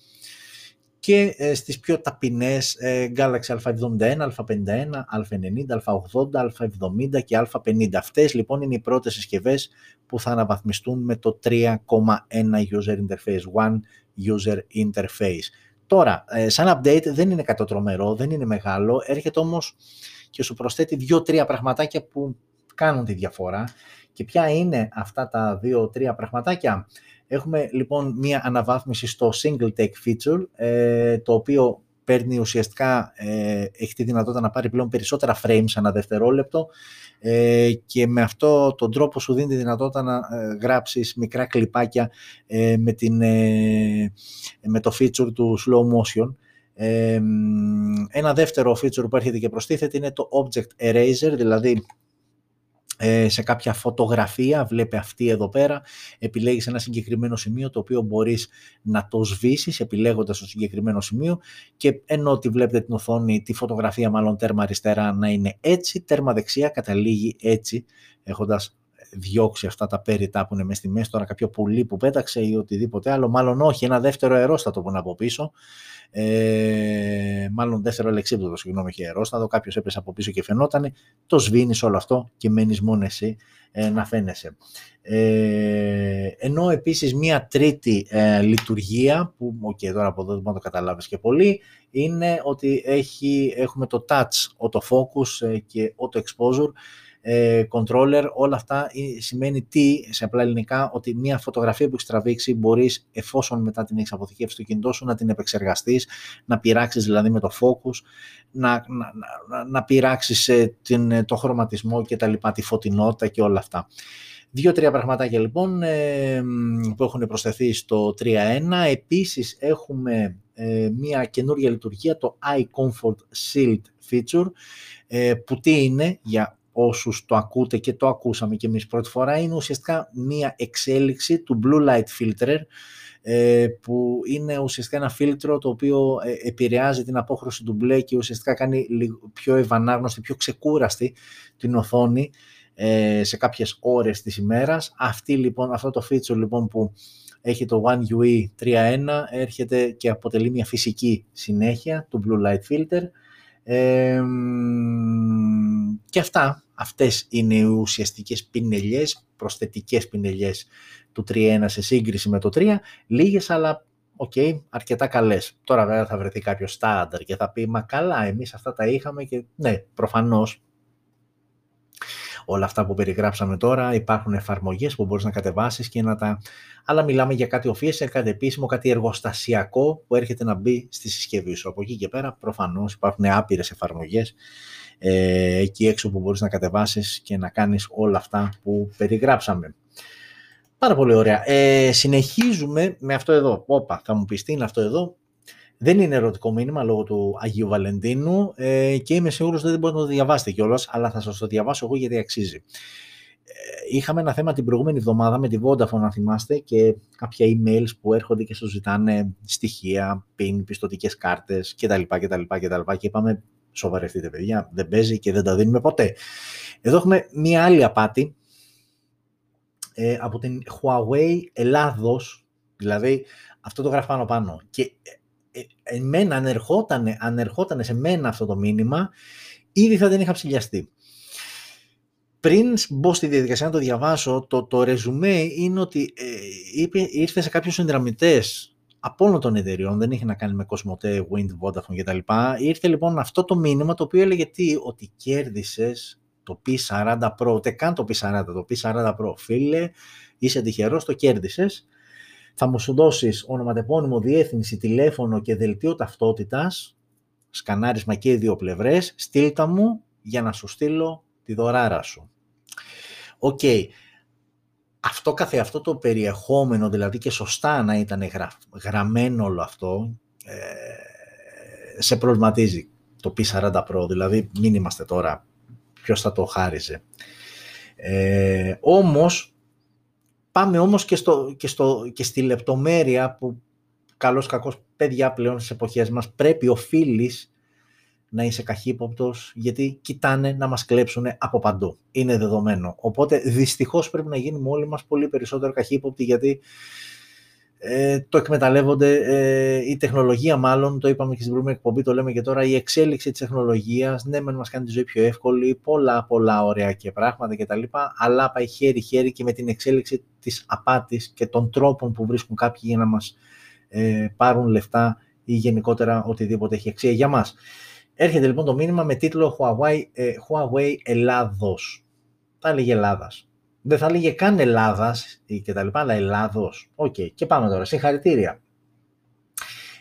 και ε, στις πιο ταπεινές ε, Galaxy A71, A51, A90, A80, A70 και A50. Αυτές λοιπόν είναι οι πρώτες συσκευές που θα αναβαθμιστούν με το 3,1 User Interface, One User Interface. Τώρα, ε, σαν update δεν είναι κατωτρομερό, δεν είναι μεγάλο, έρχεται όμως και σου προσθέτει δύο-τρία πραγματάκια που κάνουν τη διαφορά. Και ποια είναι αυτά τα δύο-τρία πραγματάκια; Έχουμε λοιπόν μία αναβάθμιση στο single take feature, ε, το οποίο παίρνει ουσιαστικά, ε, έχει τη δυνατότητα να πάρει πλέον περισσότερα frames ανά δευτερόλεπτο ε, και με αυτό τον τρόπο σου δίνει τη δυνατότητα να ε, γράψεις μικρά κλιπάκια ε, με, την, ε, με το feature του slow motion. ένα δεύτερο feature που έρχεται και προστίθεται είναι το object eraser, δηλαδή ε, σε κάποια φωτογραφία, βλέπε αυτή εδώ πέρα, επιλέγεις ένα συγκεκριμένο σημείο το οποίο μπορείς να το σβήσεις επιλέγοντας το συγκεκριμένο σημείο και ενώ ότι βλέπετε την οθόνη, τη φωτογραφία μάλλον τέρμα αριστερά να είναι έτσι, τέρμα δεξιά καταλήγει έτσι, έχοντας διώξει αυτά τα πέριτά που είναι μέσα στη μέση, τώρα κάποιο πουλί που πέταξε ή οτιδήποτε άλλο, μάλλον όχι, ένα δεύτερο αερόστατο που είναι από πίσω, ε, μάλλον δεύτερο αλεξίπτωτο, συγγνώμη, είχε αερόστατο, κάποιος έπεσε από πίσω και φαινόταν, το σβήνεις όλο αυτό και μένεις μόνο εσύ ε, να φαίνεσαι. Ε, ενώ επίσης μία τρίτη ε, λειτουργία, που okay, τώρα από εδώ δεν το καταλάβεις και πολύ, είναι ότι έχει, έχουμε το touch, autofocus ε, και auto exposure, ε, controller, όλα αυτά σημαίνει τι σε απλά ελληνικά, ότι μια φωτογραφία που έχεις τραβήξει μπορείς εφόσον μετά την έχεις αποθηκεύσει στο κινητό σου να την επεξεργαστείς, να πειράξεις δηλαδή με το focus, να, να, να, να πειράξεις ε, την, το χρωματισμό και τα λοιπά, τη φωτεινότητα και όλα αυτά. Δύο-τρία πραγματάκια λοιπόν ε, που έχουν προσθεθεί στο 3.1. Επίσης έχουμε ε, μια καινούργια λειτουργία, το Eye Comfort Shield Feature, ε, που τι είναι για όσους το ακούτε και το ακούσαμε και εμείς πρώτη φορά, είναι ουσιαστικά μία εξέλιξη του Blue Light Filter, ε, που είναι ουσιαστικά ένα φίλτρο το οποίο ε, επηρεάζει την απόχρωση του μπλε και ουσιαστικά κάνει πιο ευανάγνωστη, πιο ξεκούραστη την οθόνη ε, σε κάποιες ώρες της ημέρας. Αυτή, λοιπόν, αυτό το feature λοιπόν που έχει το One UE 3.1 έρχεται και αποτελεί μια φυσική συνέχεια του Blue Light Filter και αυτά, αυτές είναι οι ουσιαστικές πινελιές, προσθετικές πινελιές του 3.1 σε σύγκριση με το 3, λίγες αλλά ok, okay, αρκετά καλές. Τώρα βέβαια θα βρεθεί κάποιος στάνταρ και θα πει μα καλά εμείς αυτά τα είχαμε και ναι προφανώς όλα αυτά που περιγράψαμε τώρα, υπάρχουν εφαρμογές που μπορείς να κατεβάσεις και να τα... Αλλά μιλάμε για κάτι official, κάτι επίσημο, κάτι εργοστασιακό που έρχεται να μπει στη συσκευή σου. Από εκεί και πέρα προφανώς υπάρχουν άπειρες εφαρμογές ε, εκεί έξω που μπορείς να κατεβάσεις και να κάνεις όλα αυτά που περιγράψαμε. Πάρα πολύ ωραία. Ε, συνεχίζουμε με αυτό εδώ. Όπα, θα μου πεις τι είναι αυτό εδώ; Δεν είναι ερωτικό μήνυμα λόγω του Αγίου Βαλεντίνου ε, και είμαι σίγουρος ότι δεν μπορείτε να το διαβάσετε κιόλας, αλλά θα σας το διαβάσω εγώ γιατί αξίζει. είχαμε ένα θέμα την προηγούμενη εβδομάδα με τη Vodafone, αν θυμάστε, και κάποια emails που έρχονται και σου ζητάνε στοιχεία, pin, πιστοτικές κάρτες κτλ. κτλ, κτλ. Και είπαμε, σοβαρευτείτε παιδιά, δεν παίζει και δεν τα δίνουμε ποτέ. Εδώ έχουμε μία άλλη απάτη ε, από την Huawei Ελλάδος, δηλαδή αυτό το γράφω πάνω πάνω. Και ε, ε, εμένα αν ερχόταν, σε μένα αυτό το μήνυμα, ήδη θα δεν είχα ψηλιαστεί. Πριν μπω στη διαδικασία να το διαβάσω, το, το ρεζουμέ είναι ότι ε, είπε, ήρθε σε κάποιους συνδραμητές από όλων των εταιριών, δεν είχε να κάνει με Cosmote, Wind, Vodafone κτλ. Ήρθε λοιπόν αυτό το μήνυμα το οποίο έλεγε τι, ότι κέρδισες το P40 Pro, ούτε καν το P40, το P40 Pro. Φίλε, είσαι τυχερός, το κέρδισες. Θα μου σου δώσεις ονοματεπώνυμο, διεύθυνση, τηλέφωνο και δελτίο ταυτότητας, σκανάρισμα και οι δύο πλευρές, στείλ' τα μου για να σου στείλω τη δωράρα σου. Οκ. Αυτό καθεαυτό το περιεχόμενο, δηλαδή και σωστά να ήταν γραμμένο όλο αυτό, ε, σε προβληματίζει το P40 Pro, δηλαδή μην είμαστε τώρα ποιος θα το χάριζε. Ε, όμως, πάμε όμως και, στο, και, στο, και στη λεπτομέρεια που καλώς κακός παιδιά πλέον στις εποχές μας πρέπει, οφείλει να είσαι καχύποπτος γιατί κοιτάνε να μας κλέψουν από παντού. Είναι δεδομένο. Οπότε δυστυχώς πρέπει να γίνουμε όλοι μας πολύ περισσότερο καχύποπτοι γιατί ε, το εκμεταλλεύονται ε, η τεχνολογία μάλλον, το είπαμε και στην προηγούμενη εκπομπή, το λέμε και τώρα, η εξέλιξη της τεχνολογίας, ναι μεν μας κάνει τη ζωή πιο εύκολη, πολλά πολλά ωραία και πράγματα κτλ. Αλλά πάει χέρι-χέρι και με την εξέλιξη της απάτης και των τρόπων που βρίσκουν κάποιοι για να μας ε, πάρουν λεφτά ή γενικότερα οτιδήποτε έχει αξία για μας. Έρχεται λοιπόν το μήνυμα με τίτλο Huawei, ε, Huawei Ελλάδος. Θα έλεγε Ελλάδας δεν θα έλεγε καν Ελλάδας ή και τα λοιπά, αλλά Ελλάδος. OK, okay. και πάμε τώρα. Συγχαρητήρια.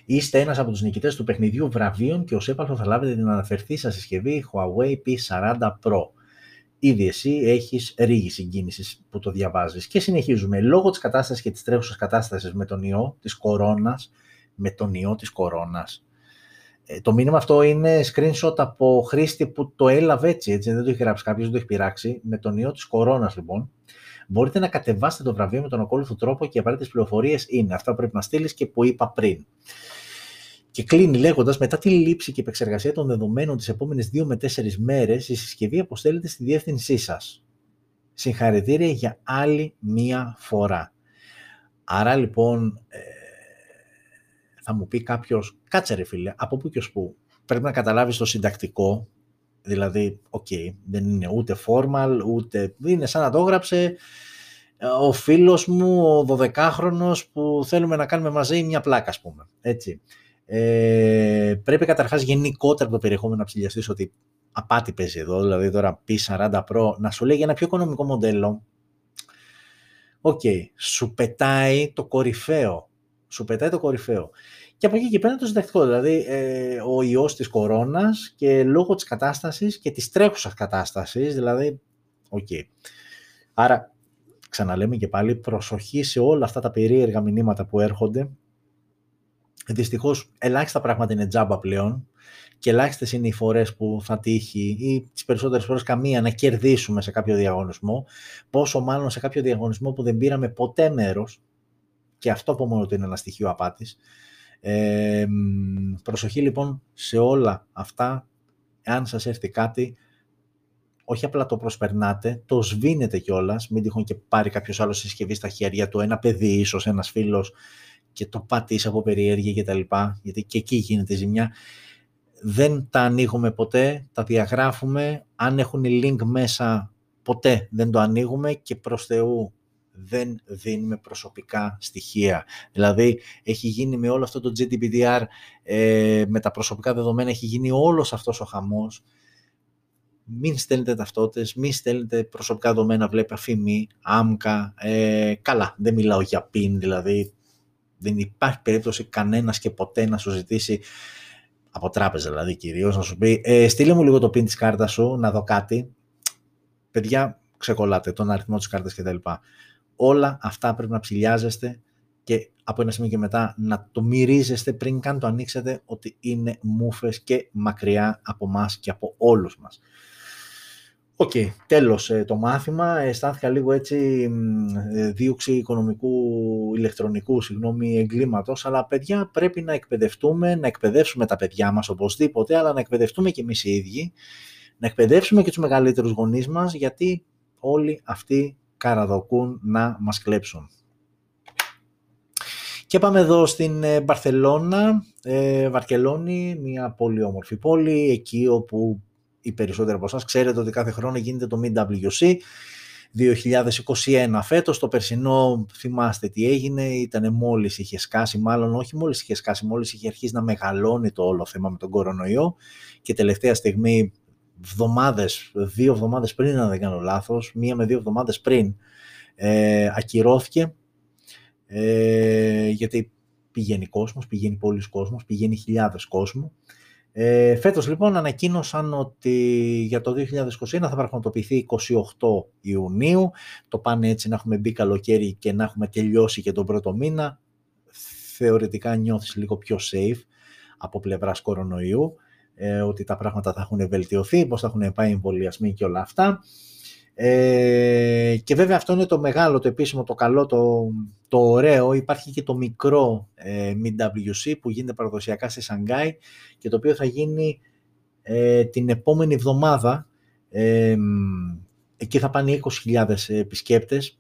Είστε ένας από τους νικητές του παιχνιδιού βραβείων και ως έπαθλο θα λάβετε την αναφερθείσα συσκευή Huawei P40 Pro. Ήδη εσύ έχεις ρίγη συγκίνησης που το διαβάζεις. Και συνεχίζουμε. Λόγω της κατάστασης και της τρέχουσας κατάστασης με τον ιό της κορώνας, με τον ιό της κορώνας, ε, το μήνυμα αυτό είναι screenshot από χρήστη που το έλαβε έτσι, έτσι δεν το έχει γράψει κάποιος, δεν το έχει πειράξει. Με τον ιό της κορώνας, λοιπόν. Μπορείτε να κατεβάσετε το βραβείο με τον ακόλουθο τρόπο και οι απαραίτητες πληροφορίες είναι αυτά που πρέπει να στείλεις και που είπα πριν. Και κλείνει λέγοντας: Μετά τη λήψη και επεξεργασία των δεδομένων τις επόμενες 2 με 4 μέρες, η συσκευή αποστέλλεται στη διεύθυνσή σας. Συγχαρητήρια για άλλη μία φορά. Άρα λοιπόν, ε, θα μου πει κάποιος, κάτσε ρε φίλε, από πού και ως πού. Πρέπει να καταλάβεις το συντακτικό, δηλαδή, ok, okay, δεν είναι ούτε formal, ούτε. Είναι σαν να το έγραψε ε, ο φίλος μου, ο 12χρονος, που θέλουμε να κάνουμε μαζί μια πλάκα, ας πούμε. Έτσι. Ε, πρέπει καταρχάς γενικότερα το περιεχόμενο να ψυλλιαστείς ότι απάτη παίζει εδώ, δηλαδή τώρα P40 Pro, να σου λέει για ένα πιο οικονομικό μοντέλο, ok, okay, σου πετάει το κορυφαίο, σου πετάει το κορυφαίο. Και από εκεί και πέρα το συντακτικό, δηλαδή ε, ο ιός της κορώνας και λόγω της κατάστασης και της τρέχουσας κατάστασης, δηλαδή, ok. Okay. Άρα, ξαναλέμε και πάλι, προσοχή σε όλα αυτά τα περίεργα μηνύματα που έρχονται. Δυστυχώς, ελάχιστα πράγματα είναι τζάμπα πλέον και ελάχιστες είναι οι φορές που θα τύχει ή τις περισσότερες φορές καμία να κερδίσουμε σε κάποιο διαγωνισμό. Πόσο μάλλον σε κάποιο διαγωνισμό που δεν πήραμε ποτέ μέρος. Και αυτό από μόνο του είναι ένα στοιχείο απάτης. Ε, προσοχή λοιπόν σε όλα αυτά. Αν σας έρθει κάτι, όχι απλά το προσπερνάτε, το σβήνετε κιόλας, μην τυχόν και πάρει κάποιος άλλος συσκευή στα χέρια του, ένα παιδί ίσως, ένας φίλος και το πατήσει από περιέργεια κτλ. Γιατί και εκεί γίνεται ζημιά. Δεν τα ανοίγουμε ποτέ, τα διαγράφουμε. Αν έχουν link μέσα, ποτέ δεν το ανοίγουμε και προς Θεού δεν δίνουμε προσωπικά στοιχεία. Δηλαδή, έχει γίνει με όλο αυτό το GDPR, ε, με τα προσωπικά δεδομένα, έχει γίνει όλος αυτός ο χαμός. Μην στέλνετε ταυτότητες, μην στέλνετε προσωπικά δεδομένα, βλέπει αφήμη, άμκα, ε, καλά, δεν μιλάω για PIN, δηλαδή δεν υπάρχει περίπτωση κανένας και ποτέ να σου ζητήσει από τράπεζα δηλαδή κυρίως, να σου πει ε, στείλε μου λίγο το PIN της κάρτας σου, να δω κάτι. Παιδιά, ξεκολλάτε τον αριθμό της κάρτας κτλ όλα αυτά πρέπει να ψυλλιάζεστε και από ένα σημείο και μετά να το μυρίζεστε πριν καν το ανοίξετε ότι είναι μούφες και μακριά από μας και από όλους μας. OK, okay, τέλος ε, το μάθημα. Αισθάνθηκα λίγο έτσι ε, δίωξη οικονομικού, ηλεκτρονικού, συγγνώμη, εγκλήματος, αλλά παιδιά πρέπει να εκπαιδευτούμε, να εκπαιδεύσουμε τα παιδιά μας οπωσδήποτε, αλλά να εκπαιδευτούμε και εμείς οι ίδιοι, να εκπαιδεύσουμε και τους μεγαλύτερους γονείς μας, γιατί όλοι αυτοί καραδοκούν να μας κλέψουν. Και πάμε εδώ στην Μπαρθελώνα, ε, Βαρκελόνη, μια πολύ όμορφη πόλη, εκεί όπου οι περισσότεροι από εσάς ξέρετε ότι κάθε χρόνο γίνεται το MWC 2021 φέτος, το περσινό θυμάστε τι έγινε, ήταν μόλις είχε σκάσει, μάλλον όχι μόλις είχε σκάσει, μόλις είχε αρχίσει να μεγαλώνει το όλο θέμα με τον κορονοϊό. Και τελευταία στιγμή εβδομάδες, δύο εβδομάδες πριν αν δεν κάνω λάθος, μία με δύο εβδομάδες πριν ε, ακυρώθηκε ε, γιατί πηγαίνει κόσμος, πηγαίνει πολλοί κόσμος, πηγαίνει χιλιάδες κόσμο ε, φέτος λοιπόν ανακοίνωσαν ότι για το 2021 θα πραγματοποιηθεί 28 Ιουνίου. Το πάνε έτσι να έχουμε μπει καλοκαίρι και να έχουμε τελειώσει και τον πρώτο μήνα. Θεωρητικά νιώθεις λίγο πιο safe από πλευράς κορονοϊού, ε, ότι τα πράγματα θα έχουν βελτιωθεί, πώς θα έχουν πάει εμβολιασμοί και όλα αυτά. Ε, και βέβαια αυτό είναι το μεγάλο, το επίσημο, το καλό, το, το ωραίο. Υπάρχει και το μικρό ε, MWC που γίνεται παραδοσιακά στη Σανγκάη και το οποίο θα γίνει ε, την επόμενη εβδομάδα. Ε, εκεί θα πάνε 20.000 επισκέπτες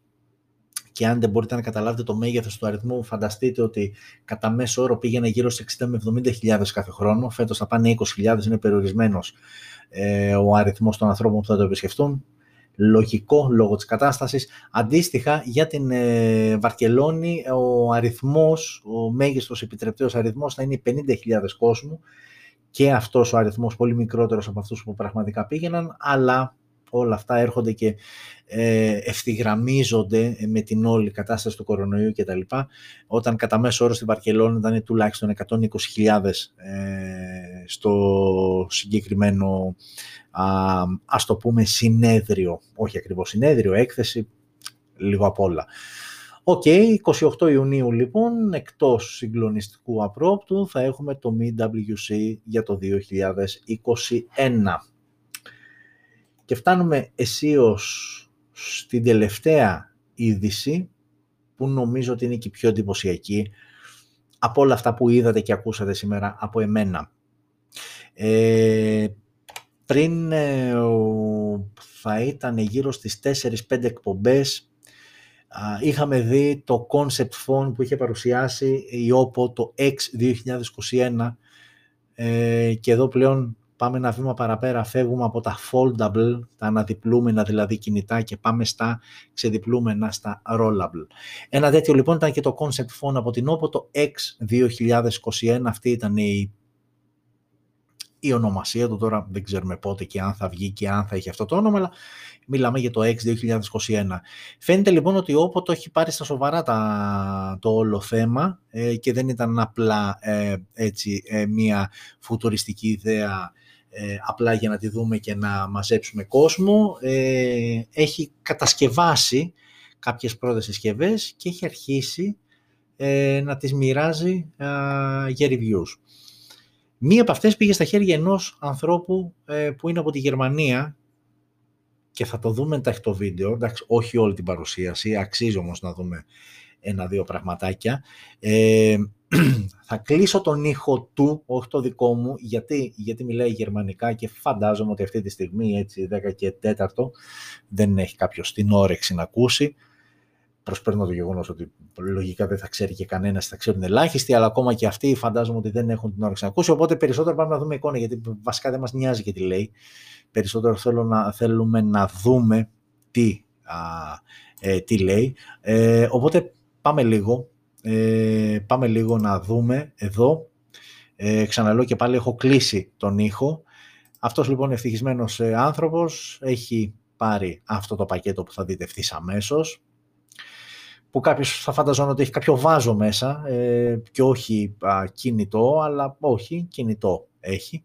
και αν δεν μπορείτε να καταλάβετε το μέγεθος του αριθμού, φανταστείτε ότι κατά μέσο όρο πήγαινε γύρω στις 60 με 70.000 κάθε χρόνο. Φέτος θα πάνε 20.000, είναι περιορισμένος ε, ο αριθμός των ανθρώπων που θα το επισκεφτούν λογικό λόγω της κατάστασης. Αντίστοιχα, για την ε, Βαρκελόνη ο αριθμός, ο μέγιστος επιτρεπτέος αριθμός θα είναι 50.000 κόσμου και αυτός ο αριθμός πολύ μικρότερος από αυτούς που πραγματικά πήγαιναν, αλλά όλα αυτά έρχονται και ε, ευθυγραμμίζονται με την όλη κατάσταση του κορονοϊού κτλ. Όταν κατά μέσο όρο στην Βαρκελόνη ήταν τουλάχιστον 120.000 ε, στο συγκεκριμένο α, ας το πούμε συνέδριο, όχι ακριβώς συνέδριο, έκθεση, λίγο απ' όλα. Οκ, 28 Ιουνίου λοιπόν, εκτός συγκλονιστικού απρόπτου, θα έχουμε το MWC για το 2021. Και φτάνουμε αισίως στην τελευταία είδηση, που νομίζω ότι είναι και πιο εντυπωσιακή, από όλα αυτά που είδατε και ακούσατε σήμερα από εμένα. Ε, πριν ε, θα ήταν γύρω στις 4-5 εκπομπές είχαμε δει το concept phone που είχε παρουσιάσει η OPPO το X 2021 ε, και εδώ πλέον πάμε ένα βήμα παραπέρα, φεύγουμε από τα foldable, τα αναδιπλούμενα δηλαδή κινητά και πάμε στα ξεδιπλούμενα, στα rollable. Ένα τέτοιο λοιπόν ήταν και το concept phone από την OPPO, το X 2021, αυτή ήταν η η ονομασία του τώρα δεν ξέρουμε πότε και αν θα βγει και αν θα έχει αυτό το όνομα, αλλά μιλάμε για το X 2021. Φαίνεται λοιπόν ότι όποτε το έχει πάρει στα σοβαρά τα, το όλο θέμα ε, και δεν ήταν απλά ε, έτσι ε, μια φουτουριστική ιδέα απλά για να τη δούμε και να μαζέψουμε κόσμο. έχει κατασκευάσει κάποιες πρώτες συσκευές και έχει αρχίσει να τις μοιράζει για reviews. Μία από αυτές πήγε στα χέρια ενός ανθρώπου ε, που είναι από τη Γερμανία και θα το δούμε εντάχει το βίντεο, εντάξει, όχι όλη την παρουσίαση, αξίζει όμως να δούμε ένα-δύο πραγματάκια. Ε, θα κλείσω τον ήχο του, όχι το δικό μου, γιατί, γιατί μιλάει γερμανικά και φαντάζομαι ότι αυτή τη στιγμή, έτσι, 10 και 4 δεν έχει κάποιο την όρεξη να ακούσει προσπέρνω το γεγονός ότι λογικά δεν θα ξέρει και κανένας, θα ξέρουν ελάχιστοι, αλλά ακόμα και αυτοί φαντάζομαι ότι δεν έχουν την όρεξη να ακούσει. Οπότε περισσότερο πάμε να δούμε εικόνα, γιατί βασικά δεν μας νοιάζει και τι λέει. Περισσότερο θέλω να, θέλουμε να δούμε τι, α, ε, τι λέει. Ε, οπότε πάμε λίγο, ε, πάμε λίγο να δούμε εδώ. Ε, ξαναλέω και πάλι έχω κλείσει τον ήχο. Αυτός λοιπόν ευτυχισμένος ε, άνθρωπος έχει πάρει αυτό το πακέτο που θα δείτε ευθύς αμέσως που κάποιος θα φανταζόταν ότι έχει κάποιο βάζο μέσα ε, και όχι α, κινητό, αλλά όχι, κινητό έχει.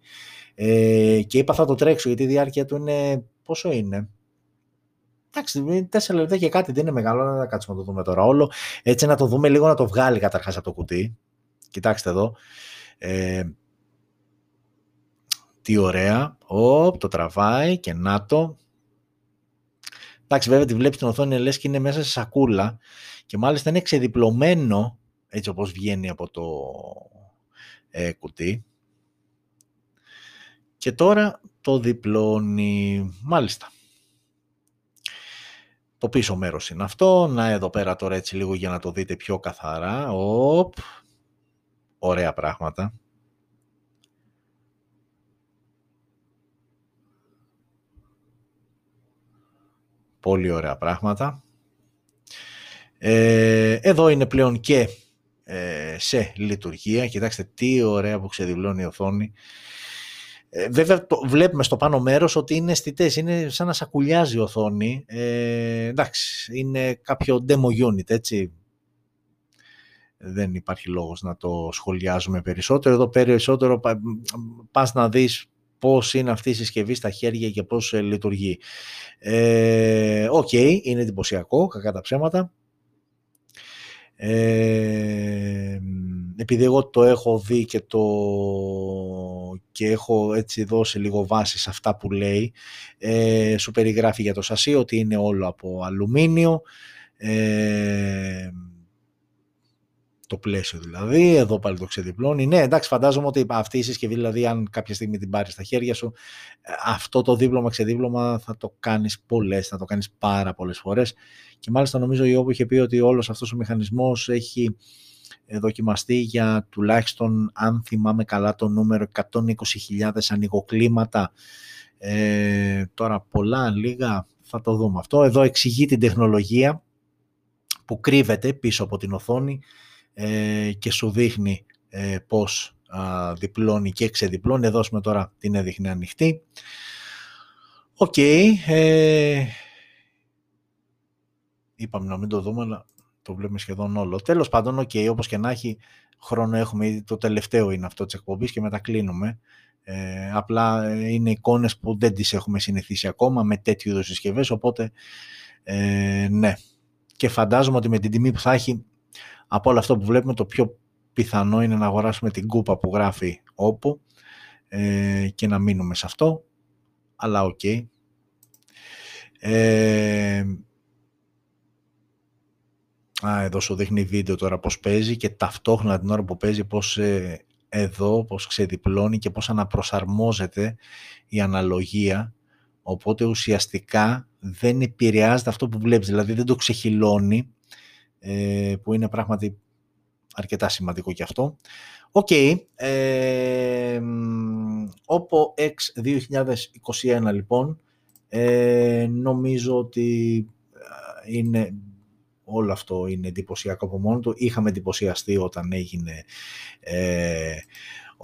Ε, και είπα θα το τρέξω γιατί η διάρκεια του είναι, πόσο είναι, Εντάξει, τέσσερα λεπτά και κάτι δεν είναι μεγάλο, δεν θα κάτσουμε να το δούμε τώρα όλο. Έτσι να το δούμε λίγο να το βγάλει καταρχάς από το κουτί. Κοιτάξτε εδώ. Ε, τι ωραία. Οπ, το τραβάει και να το. Εντάξει, βέβαια τη βλέπει την οθόνη, λες και είναι μέσα σε σακούλα και μάλιστα είναι ξεδιπλωμένο έτσι όπως βγαίνει από το ε, κουτί. Και τώρα το διπλώνει, μάλιστα. Το πίσω μέρος είναι αυτό. Να εδώ πέρα τώρα έτσι λίγο για να το δείτε πιο καθαρά. Οπ. Ωραία πράγματα. Πολύ ωραία πράγματα. Ε, εδώ είναι πλέον και ε, σε λειτουργία. Κοιτάξτε τι ωραία που ξεδιπλώνει η οθόνη. Ε, βέβαια το βλέπουμε στο πάνω μέρος ότι είναι αισθητές, είναι σαν να σακουλιάζει η οθόνη. Ε, εντάξει, είναι κάποιο demo unit, έτσι. Δεν υπάρχει λόγος να το σχολιάζουμε περισσότερο. Εδώ περισσότερο πας να δεις πώς είναι αυτή η συσκευή στα χέρια και πώς ε, λειτουργεί. Ε, ok, okay, είναι εντυπωσιακό, κακά τα ψέματα. Ε, επειδή εγώ το έχω δει και, το, και έχω έτσι δώσει λίγο βάση σε αυτά που λέει, ε, σου περιγράφει για το σασί ότι είναι όλο από αλουμίνιο, ε, το πλαίσιο δηλαδή, εδώ πάλι το ξεδιπλώνει. Ναι, εντάξει, φαντάζομαι ότι αυτή η συσκευή, δηλαδή, αν κάποια στιγμή την πάρεις στα χέρια σου, αυτό το δίπλωμα, ξεδίπλωμα θα το κάνεις πολλές, θα το κάνεις πάρα πολλές φορές. Και μάλιστα νομίζω η Όπου είχε πει ότι όλος αυτός ο μηχανισμός έχει δοκιμαστεί για τουλάχιστον, αν θυμάμαι καλά το νούμερο, 120.000 ανοιγοκλίματα. Ε, τώρα πολλά, λίγα, θα το δούμε αυτό. Εδώ εξηγεί την τεχνολογία που κρύβεται πίσω από την οθόνη ε, και σου δείχνει ε, πώς α, διπλώνει και ξεδιπλώνει. Εδώ δώσουμε τώρα την έδειχνε ανοιχτή. Οκ. ε, είπαμε να μην το δούμε, αλλά το βλέπουμε σχεδόν όλο. Τέλος πάντων, ok, okay, όπως και να έχει χρόνο έχουμε, ήδη το τελευταίο είναι αυτό της εκπομπής και μετά κλείνουμε. Ε, απλά ε, είναι εικόνες που δεν τις έχουμε συνηθίσει ακόμα με τέτοιου είδους συσκευές, οπότε ε, ναι. Και φαντάζομαι ότι με την τιμή που θα έχει από όλο αυτό που βλέπουμε το πιο πιθανό είναι να αγοράσουμε την κούπα που γράφει Oppo ε, και να μείνουμε σε αυτό. Αλλά ok. Okay. Ε, α, εδώ σου δείχνει βίντεο τώρα πώς παίζει και ταυτόχρονα την ώρα που παίζει πώς ε, εδώ, πώς ξεδιπλώνει και πώς αναπροσαρμόζεται η αναλογία. Οπότε ουσιαστικά δεν επηρεάζεται αυτό που βλέπεις, δηλαδή δεν το ξεχειλώνει ε, που είναι πράγματι αρκετά σημαντικό και αυτό. Ok, okay, ε, Oppo X 2021 λοιπόν, ε, νομίζω ότι ε, είναι, όλο αυτό είναι εντυπωσιακό από μόνο του. Είχαμε εντυπωσιαστεί όταν έγινε ε,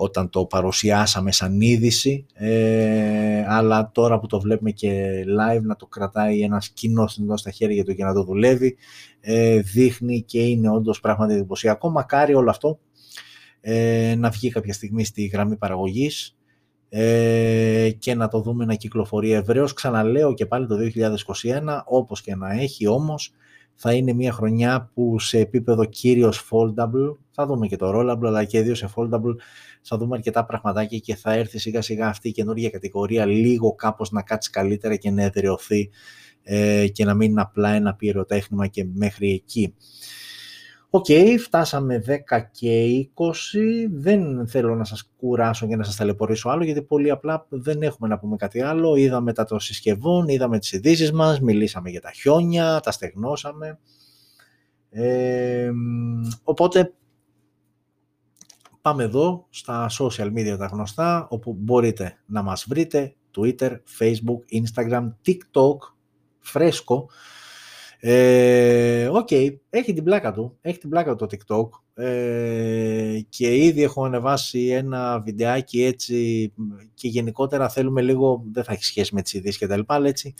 όταν το παρουσιάσαμε σαν είδηση, ε, αλλά τώρα που το βλέπουμε και live να το κρατάει ένας κοινός εδώ στα χέρια του και να το δουλεύει, ε, δείχνει και είναι όντως πράγματι εντυπωσιακό. Μακάρι όλο αυτό ε, να βγει κάποια στιγμή στη γραμμή παραγωγής ε, και να το δούμε να κυκλοφορεί ευρέως. Ξαναλέω και πάλι το 2021, όπως και να έχει όμως, θα είναι μια χρονιά που σε επίπεδο κύριος foldable, θα δούμε και το rollable, αλλά και ιδίως σε foldable, θα δούμε αρκετά πραγματάκια και θα έρθει σιγά σιγά αυτή η καινούργια κατηγορία λίγο κάπως να κάτσει καλύτερα και να εδραιωθεί ε, και να μην είναι απλά ένα πυροτέχνημα και μέχρι εκεί. Ok, okay, φτάσαμε 10 και 20. Δεν θέλω να σας κουράσω και να σας ταλαιπωρήσω άλλο, γιατί πολύ απλά δεν έχουμε να πούμε κάτι άλλο. Είδαμε τα των συσκευών, είδαμε τις ειδήσεις μας, μιλήσαμε για τα χιόνια, τα στεγνώσαμε. Ε, οπότε πάμε εδώ στα social media τα γνωστά, όπου μπορείτε να μας βρείτε Twitter, Facebook, Instagram, TikTok, φρέσκο. Ε, ok, okay, έχει την πλάκα του, έχει την πλάκα του το TikTok ε, και ήδη έχω ανεβάσει ένα βιντεάκι έτσι και γενικότερα θέλουμε λίγο, δεν θα έχει σχέση με τις ειδήσεις και τα λοιπά, αλλά έτσι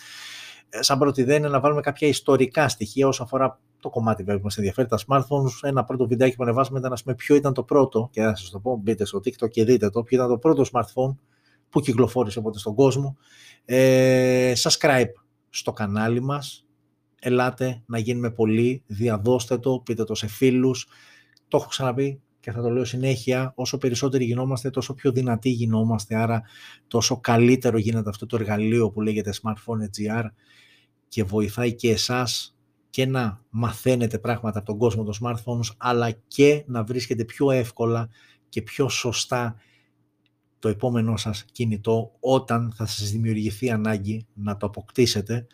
ε, σαν πρώτη ιδέα είναι να βάλουμε κάποια ιστορικά στοιχεία όσον αφορά το κομμάτι βέβαια που μας ενδιαφέρει τα smartphones. Ένα πρώτο βιντεάκι που ανεβάσαμε ήταν να πούμε ποιο ήταν το πρώτο και θα σας το πω, μπείτε στο TikTok και δείτε το, ποιο ήταν το πρώτο smartphone που κυκλοφόρησε οπότε στον κόσμο. Ε, subscribe στο κανάλι μας, ελάτε να γίνουμε πολλοί, διαδώστε το, πείτε το σε φίλους. Το έχω ξαναπεί και θα το λέω συνέχεια, όσο περισσότεροι γινόμαστε, τόσο πιο δυνατοί γινόμαστε, άρα τόσο καλύτερο γίνεται αυτό το εργαλείο που λέγεται Smartphone GR και βοηθάει και εσάς και να μαθαίνετε πράγματα από τον κόσμο των smartphones αλλά και να βρίσκετε πιο εύκολα και πιο σωστά το επόμενό σας κινητό όταν θα σας δημιουργηθεί ανάγκη να το αποκτήσετε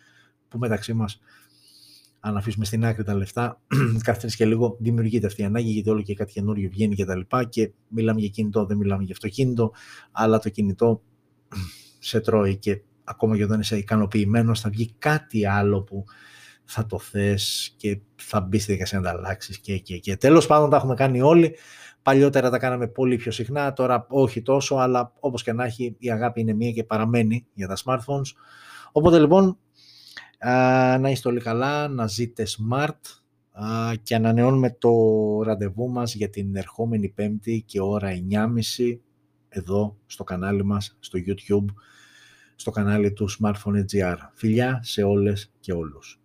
που μεταξύ μας αν αφήσουμε στην άκρη τα λεφτά, κάθε και λίγο δημιουργείται αυτή η ανάγκη γιατί όλο και κάτι καινούριο βγαίνει και τα λοιπά και μιλάμε για κινητό, δεν μιλάμε για αυτοκίνητο, αλλά το κινητό σε τρώει και ακόμα και όταν είσαι ικανοποιημένος θα βγει κάτι άλλο που θα το θες και θα μπει στη δικασία να τα αλλάξεις και, και, και. Τέλος πάντων τα έχουμε κάνει όλοι. Παλιότερα τα κάναμε πολύ πιο συχνά, τώρα όχι τόσο, αλλά όπως και να έχει η αγάπη είναι μία και παραμένει για τα smartphones. Οπότε λοιπόν να είστε όλοι καλά, να ζείτε smart και ανανεώνουμε το ραντεβού μας για την ερχόμενη πέμπτη και ώρα 9.30 εδώ στο κανάλι μας, στο YouTube, στο κανάλι του Smartphone GR. Φιλιά σε όλες και όλους.